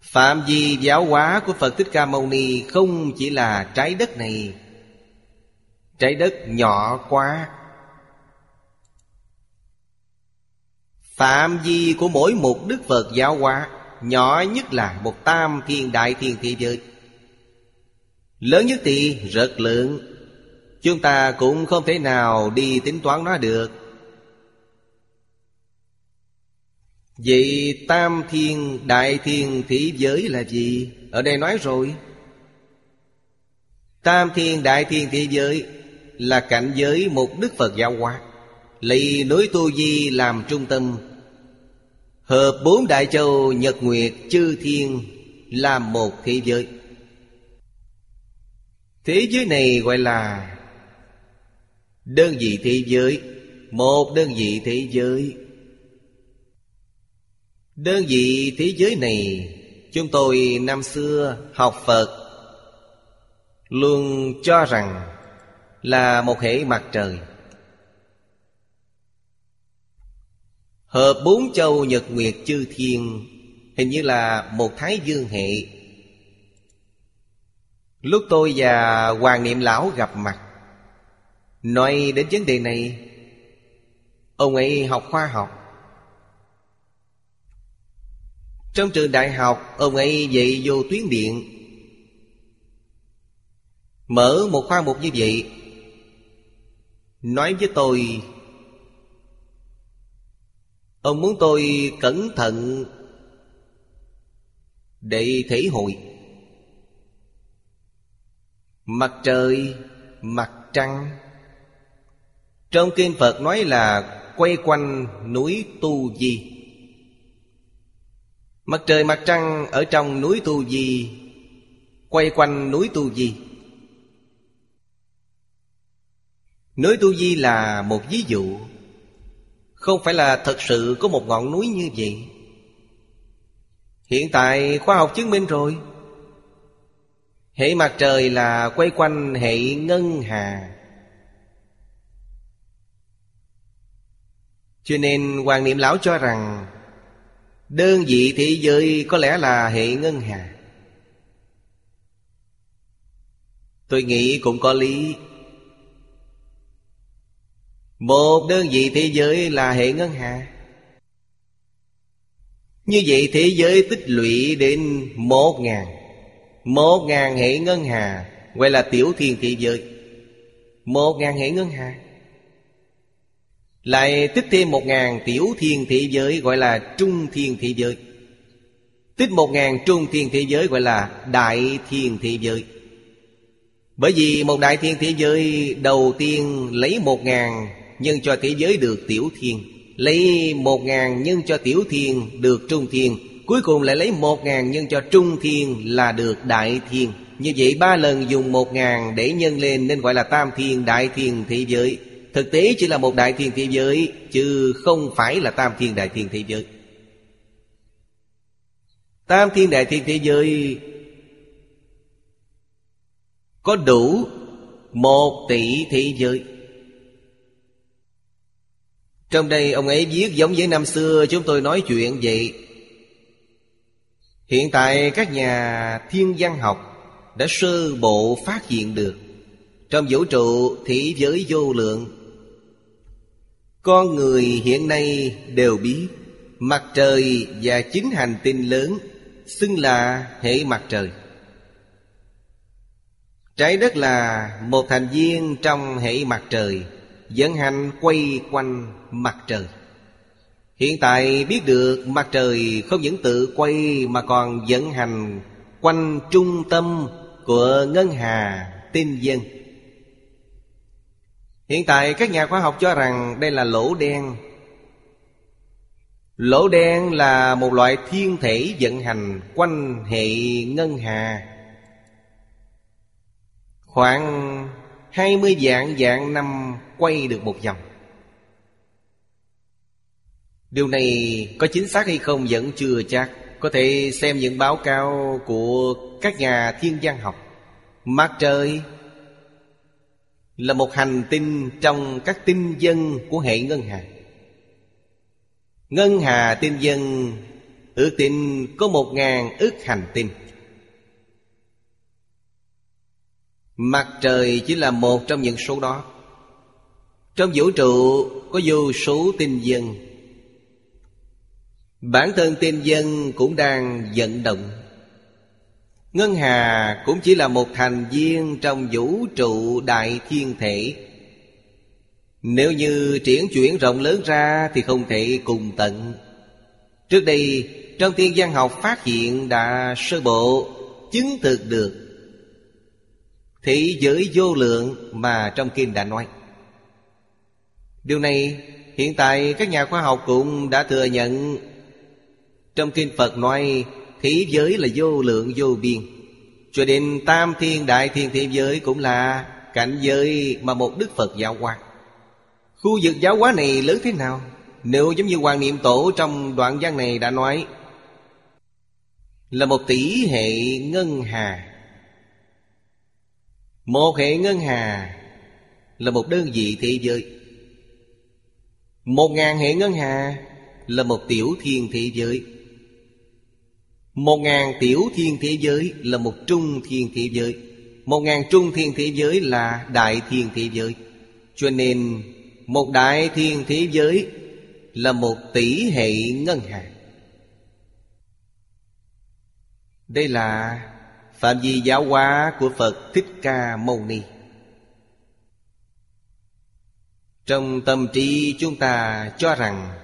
Phạm vi giáo hóa của Phật Thích Ca Mâu Ni Không chỉ là trái đất này Trái đất nhỏ quá. Phạm vi của mỗi một Đức Phật giáo hóa, Nhỏ nhất là một tam thiên đại thiên thế giới. Lớn nhất thì rất lớn. Chúng ta cũng không thể nào đi tính toán nó được. Vậy tam thiên đại thiên thế giới là gì? Ở đây nói rồi. Tam thiên đại thiên thế giới là cảnh giới một Đức Phật giáo hóa. Lấy núi Tu Di làm trung tâm. Hợp bốn đại châu, Nhật Nguyệt, Chư Thiên Làm một thế giới. Thế giới này gọi là Đơn vị thế giới, Một đơn vị thế giới. Đơn vị thế giới này Chúng tôi năm xưa học Phật, Luôn cho rằng là một hệ mặt trời. Hợp bốn châu Nhật Nguyệt Chư Thiên, Hình như là một thái dương hệ. Lúc tôi và Hoàng Niệm Lão gặp mặt, Nói đến vấn đề này, Ông ấy học khoa học. Trong trường đại học, Ông ấy dạy vô tuyến điện. Mở một khoa mục như vậy Nói với tôi Ông muốn tôi cẩn thận Để thể hội. Mặt trời, mặt trăng. Trong kinh Phật nói là quay quanh núi Tu Di. Mặt trời mặt trăng ở trong núi Tu Di Quay quanh núi Tu Di. Núi Tu Di là một ví dụ. Không phải là thật sự có một ngọn núi như vậy. Hiện tại khoa học chứng minh rồi. Hệ mặt trời là quay quanh hệ ngân hà. Cho nên Hoàng Niệm Lão cho rằng, Đơn vị thế giới có lẽ là hệ ngân hà. Tôi nghĩ cũng có lý. Một đơn vị thế giới là hệ ngân hà. Như vậy thế giới tích lũy đến một ngàn. Một ngàn hệ ngân hà, Gọi là tiểu thiên thế giới. Một ngàn hệ ngân hà. Lại tích thêm một ngàn tiểu thiên thế giới, Gọi là trung thiên thế giới. Tích một ngàn trung thiên thế giới, Gọi là đại thiên thế giới. Bởi vì một đại thiên thế giới Đầu tiên lấy một ngàn Nhân cho thế giới được tiểu thiên Lấy một ngàn nhân cho tiểu thiên Được trung thiên Cuối cùng lại lấy một ngàn nhân cho trung thiên Là được đại thiên Như vậy ba lần dùng một ngàn để nhân lên Nên gọi là tam thiên đại thiên thế giới. Thực tế chỉ là một đại thiên thế giới, Chứ không phải là tam thiên đại thiên thế giới. Tam thiên đại thiên thế giới Có đủ một tỷ thế giới. Trong đây ông ấy viết giống với năm xưa, Chúng tôi nói chuyện vậy. Hiện tại các nhà thiên văn học Đã sơ bộ phát hiện được, Trong vũ trụ thế giới vô lượng. Con người hiện nay đều biết, Mặt trời và chính hành tinh lớn Xưng là hệ mặt trời. Trái đất là một thành viên trong hệ mặt trời, Dẫn hành quay quanh mặt trời. Hiện tại biết được mặt trời không những tự quay Mà còn vận hành quanh trung tâm của ngân hà tinh dân. Hiện tại các nhà khoa học cho rằng đây là lỗ đen. Lỗ đen là một loại thiên thể vận hành quanh hệ ngân hà. Khoảng 20 dạng dạng năm quay được một vòng. Điều này có chính xác hay không vẫn chưa chắc. Có thể xem những báo cáo của các nhà thiên văn học. Mặt trời là một hành tinh trong các tinh dân của hệ ngân hà. Ngân hà tinh dân ước tính có một ngàn ước hành tinh. Mặt trời chỉ là một trong những số đó. Trong vũ trụ có vô số tinh dân. Bản thân tiên dân cũng đang vận động. Ngân hà cũng chỉ là một thành viên trong vũ trụ đại thiên thể. Nếu như triển chuyển rộng lớn ra thì không thể cùng tận. Trước đây, trong thiên văn học phát hiện đã sơ bộ, chứng thực được Thế giới vô lượng mà trong kinh đã nói. Điều này hiện tại các nhà khoa học cũng đã thừa nhận trong kinh Phật nói Thế giới là vô lượng, vô biên. Cho đến tam thiên, đại thiên thế giới cũng là cảnh giới mà một Đức Phật giáo hóa. Khu vực giáo hóa này lớn thế nào? Nếu giống như Hoàng Niệm Tổ trong đoạn văn này đã nói, Là một tỷ hệ ngân hà. Một hệ ngân hà Là một đơn vị thế giới. Một ngàn hệ ngân hà Là một tiểu thiên thế giới. Một ngàn tiểu thiên thế giới Là một trung thiên thế giới. Một ngàn trung thiên thế giới là đại thiên thế giới. Cho nên, một đại thiên thế giới Là một tỷ hệ ngân hàng. Đây là phạm vi giáo hóa của Phật Thích Ca Mâu Ni. Trong tâm trí chúng ta cho rằng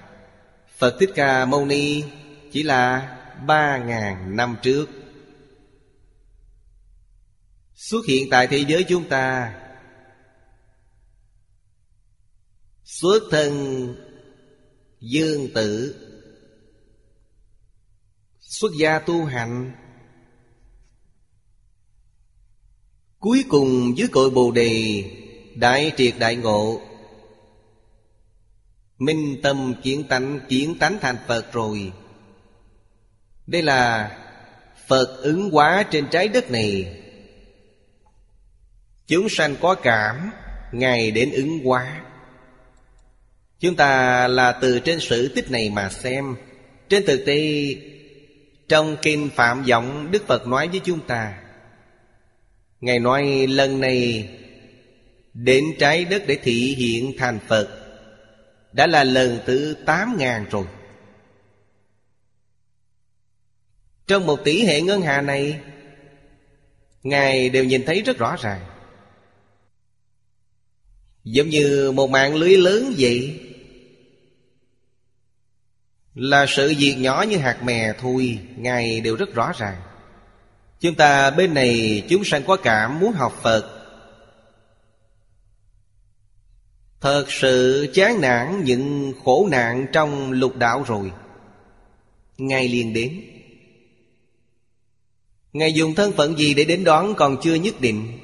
Phật Thích Ca Mâu Ni chỉ là ba ngàn năm trước. Xuất hiện tại thế giới chúng ta, Xuất thân dương tử, Xuất gia tu hành, Cuối cùng dưới cội Bồ Đề Đại triệt đại ngộ. Minh tâm kiến tánh Kiến tánh thành Phật rồi. Đây là Phật ứng hóa trên trái đất này. Chúng sanh có cảm, Ngài đến ứng hóa. Chúng ta là từ trên sử tích này mà xem. Trên thực tế, Trong kinh Phạm Giọng Đức Phật nói với chúng ta, Ngài nói lần này Đến trái đất để thị hiện thành Phật, Đã là lần thứ tám ngàn rồi. Trong một tỷ hệ ngân hà này, Ngài đều nhìn thấy rất rõ ràng. Giống như một mạng lưới lớn vậy, Là sự việc nhỏ như hạt mè thôi, Ngài đều rất rõ ràng. Chúng ta bên này chúng sanh có cảm muốn học Phật. Thật sự chán nản những khổ nạn trong lục đạo rồi. Ngài liền đến. Ngài dùng thân phận gì để đến đón còn chưa nhất định?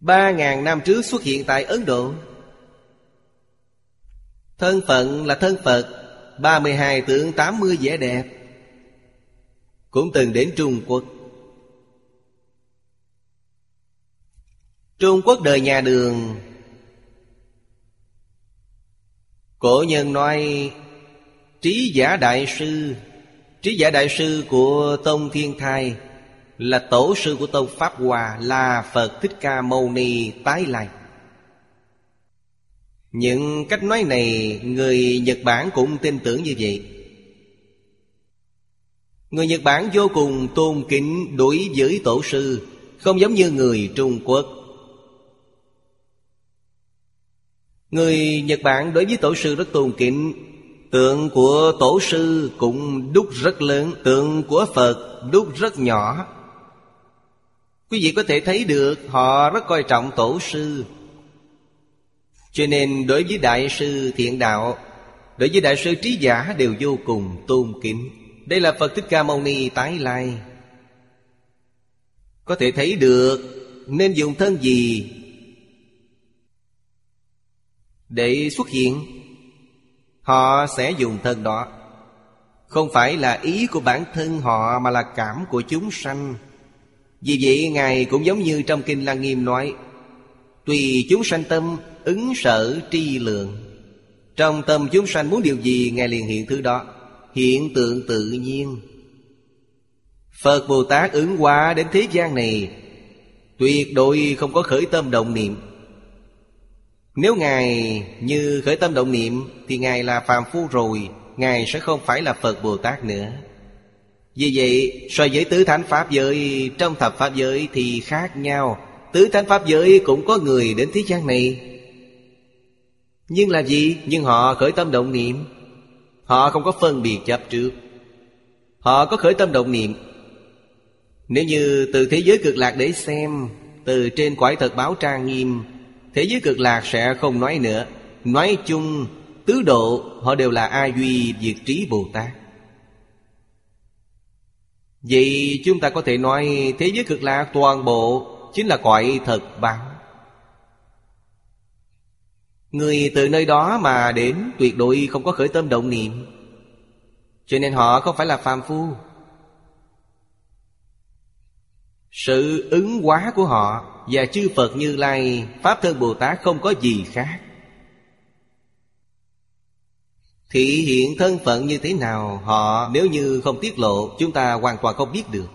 Ba ngàn năm trước xuất hiện tại Ấn Độ. Thân phận là thân Phật, ba mươi hai tượng tám mươi vẻ đẹp. Cũng từng đến Trung Quốc. Trung Quốc đời nhà đường. Cổ nhân nói, Trí giả đại sư. Trí giả đại sư của Tông Thiên Thai Là tổ sư của Tông Pháp Hòa Là Phật Thích Ca Mâu Ni Tái Lai. Những cách nói này Người Nhật Bản cũng tin tưởng như vậy. Người Nhật Bản vô cùng tôn kính đối với tổ sư, Không giống như người Trung Quốc. Người Nhật Bản đối với tổ sư rất tôn kính Tượng của tổ sư cũng đúc rất lớn, Tượng của Phật đúc rất nhỏ. Quý vị có thể thấy được, họ rất coi trọng tổ sư. Cho nên đối với Đại sư Thiện Đạo, Đối với Đại sư Trí Giả đều vô cùng tôn kính. Đây là Phật Thích Ca Mâu Ni tái lai. Có thể thấy được, Nên dùng thân gì Để xuất hiện? Họ sẽ dùng thân đó. Không phải là ý của bản thân họ Mà là cảm của chúng sanh. Vì vậy, Ngài cũng giống như trong Kinh Lăng Nghiêm nói, Tùy chúng sanh tâm, ứng sở tri lượng. Trong tâm chúng sanh muốn điều gì, Ngài liền hiện thứ đó, Hiện tượng tự nhiên. Phật Bồ Tát ứng hóa đến thế gian này, Tuyệt đối không có khởi tâm động niệm nếu Ngài như khởi tâm động niệm, Thì Ngài là phàm phu rồi, Ngài sẽ không phải là Phật Bồ Tát nữa. Vì vậy, so với tứ thánh Pháp giới, Trong thập Pháp giới thì khác nhau. Tứ thánh Pháp giới cũng có người đến thế gian này. Nhưng là gì? Nhưng họ khởi tâm động niệm. Họ không có phân biệt chấp trước. Họ có khởi tâm động niệm. Nếu như từ thế giới cực lạc để xem, Từ trên quải thật báo trang nghiêm Thế giới cực lạc sẽ không nói nữa. Nói chung, Tứ độ, họ đều là A Duy Diệt Trí Bồ Tát. Vậy chúng ta có thể nói Thế giới cực lạc toàn bộ Chính là cõi thật báo. Người từ nơi đó mà đến Tuyệt đối không có khởi tâm động niệm. Cho nên họ không phải là phàm phu. Sự ứng hóa của họ Và chư Phật Như Lai, Pháp Thân Bồ Tát không có gì khác. Thị hiện thân phận như thế nào, Họ nếu như không tiết lộ, Chúng ta hoàn toàn không biết được.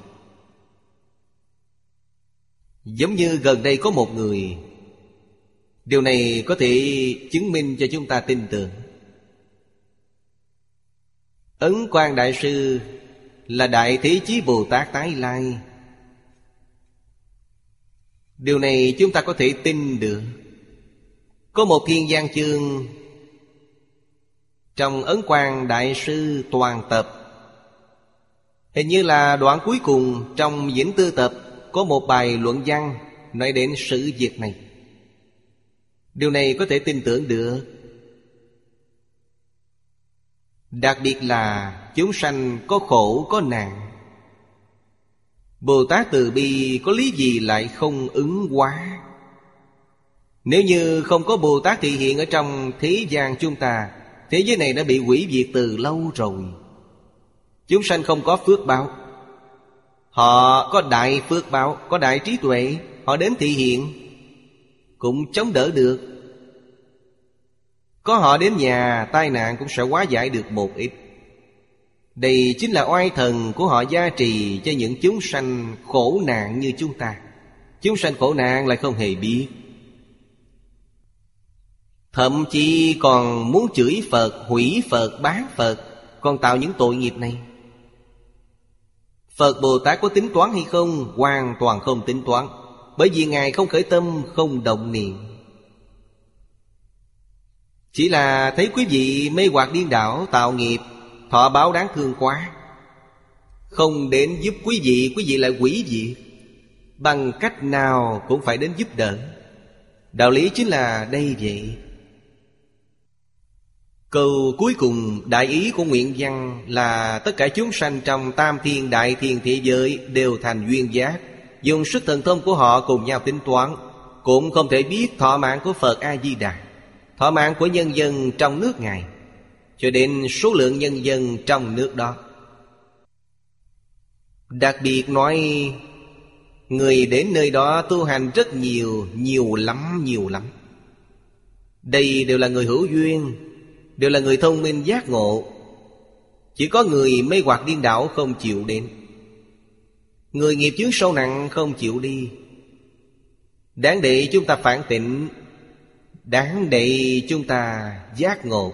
Giống như gần đây có một người, Điều này có thể chứng minh cho chúng ta tin tưởng. Ấn quan Đại Sư Là Đại Thế Chí Bồ Tát Tái Lai Điều này chúng ta có thể tin được. Có một thiên gian chương Trong Ấn quang Đại Sư Toàn Tập. Hình như là đoạn cuối cùng trong diễn Tư Tập Có một bài luận văn nói đến sự việc này. Điều này có thể tin tưởng được. Đặc biệt là chúng sanh có khổ có nạn. Bồ Tát từ bi có lý gì lại không ứng hóa? Nếu như không có Bồ Tát thị hiện ở trong thế gian chúng ta, Thế giới này đã bị hủy diệt từ lâu rồi. Chúng sanh không có phước báo. Họ có đại phước báo, Có đại trí tuệ, Họ đến thị hiện, Cũng chống đỡ được. Có họ đến nhà, Tai nạn cũng sẽ hóa giải được một ít. Đây chính là oai thần của họ gia trì Cho những chúng sanh khổ nạn như chúng ta. Chúng sanh khổ nạn lại không hề biết. Thậm chí còn muốn chửi Phật, hủy Phật, bán Phật Còn tạo những tội nghiệp này. Phật Bồ Tát có tính toán hay không? Hoàn toàn không tính toán Bởi vì Ngài không khởi tâm, không động niệm. Chỉ là thấy quý vị mê hoặc điên đảo tạo nghiệp Thọ báo đáng thương quá. Không đến giúp quý vị, quý vị lại quỷ diệt Bằng cách nào cũng phải đến giúp đỡ. Đạo lý chính là đây vậy. Câu cuối cùng đại ý của nguyện văn là tất cả chúng sanh trong tam thiên đại thiên thế giới đều thành duyên giác. Dùng sức thần thông của họ cùng nhau tính toán. Cũng không thể biết thọ mạng của Phật A-di-đà Thọ mạng của nhân dân trong nước Ngài. Cho đến số lượng nhân dân trong nước đó. Đặc biệt nói Người đến nơi đó tu hành rất nhiều Nhiều lắm, nhiều lắm. Đây đều là người hữu duyên Đều là người thông minh giác ngộ. Chỉ có người mê hoặc điên đảo không chịu đến. Người nghiệp chướng sâu nặng không chịu đi. Đáng để chúng ta phản tịnh Đáng để chúng ta giác ngộ.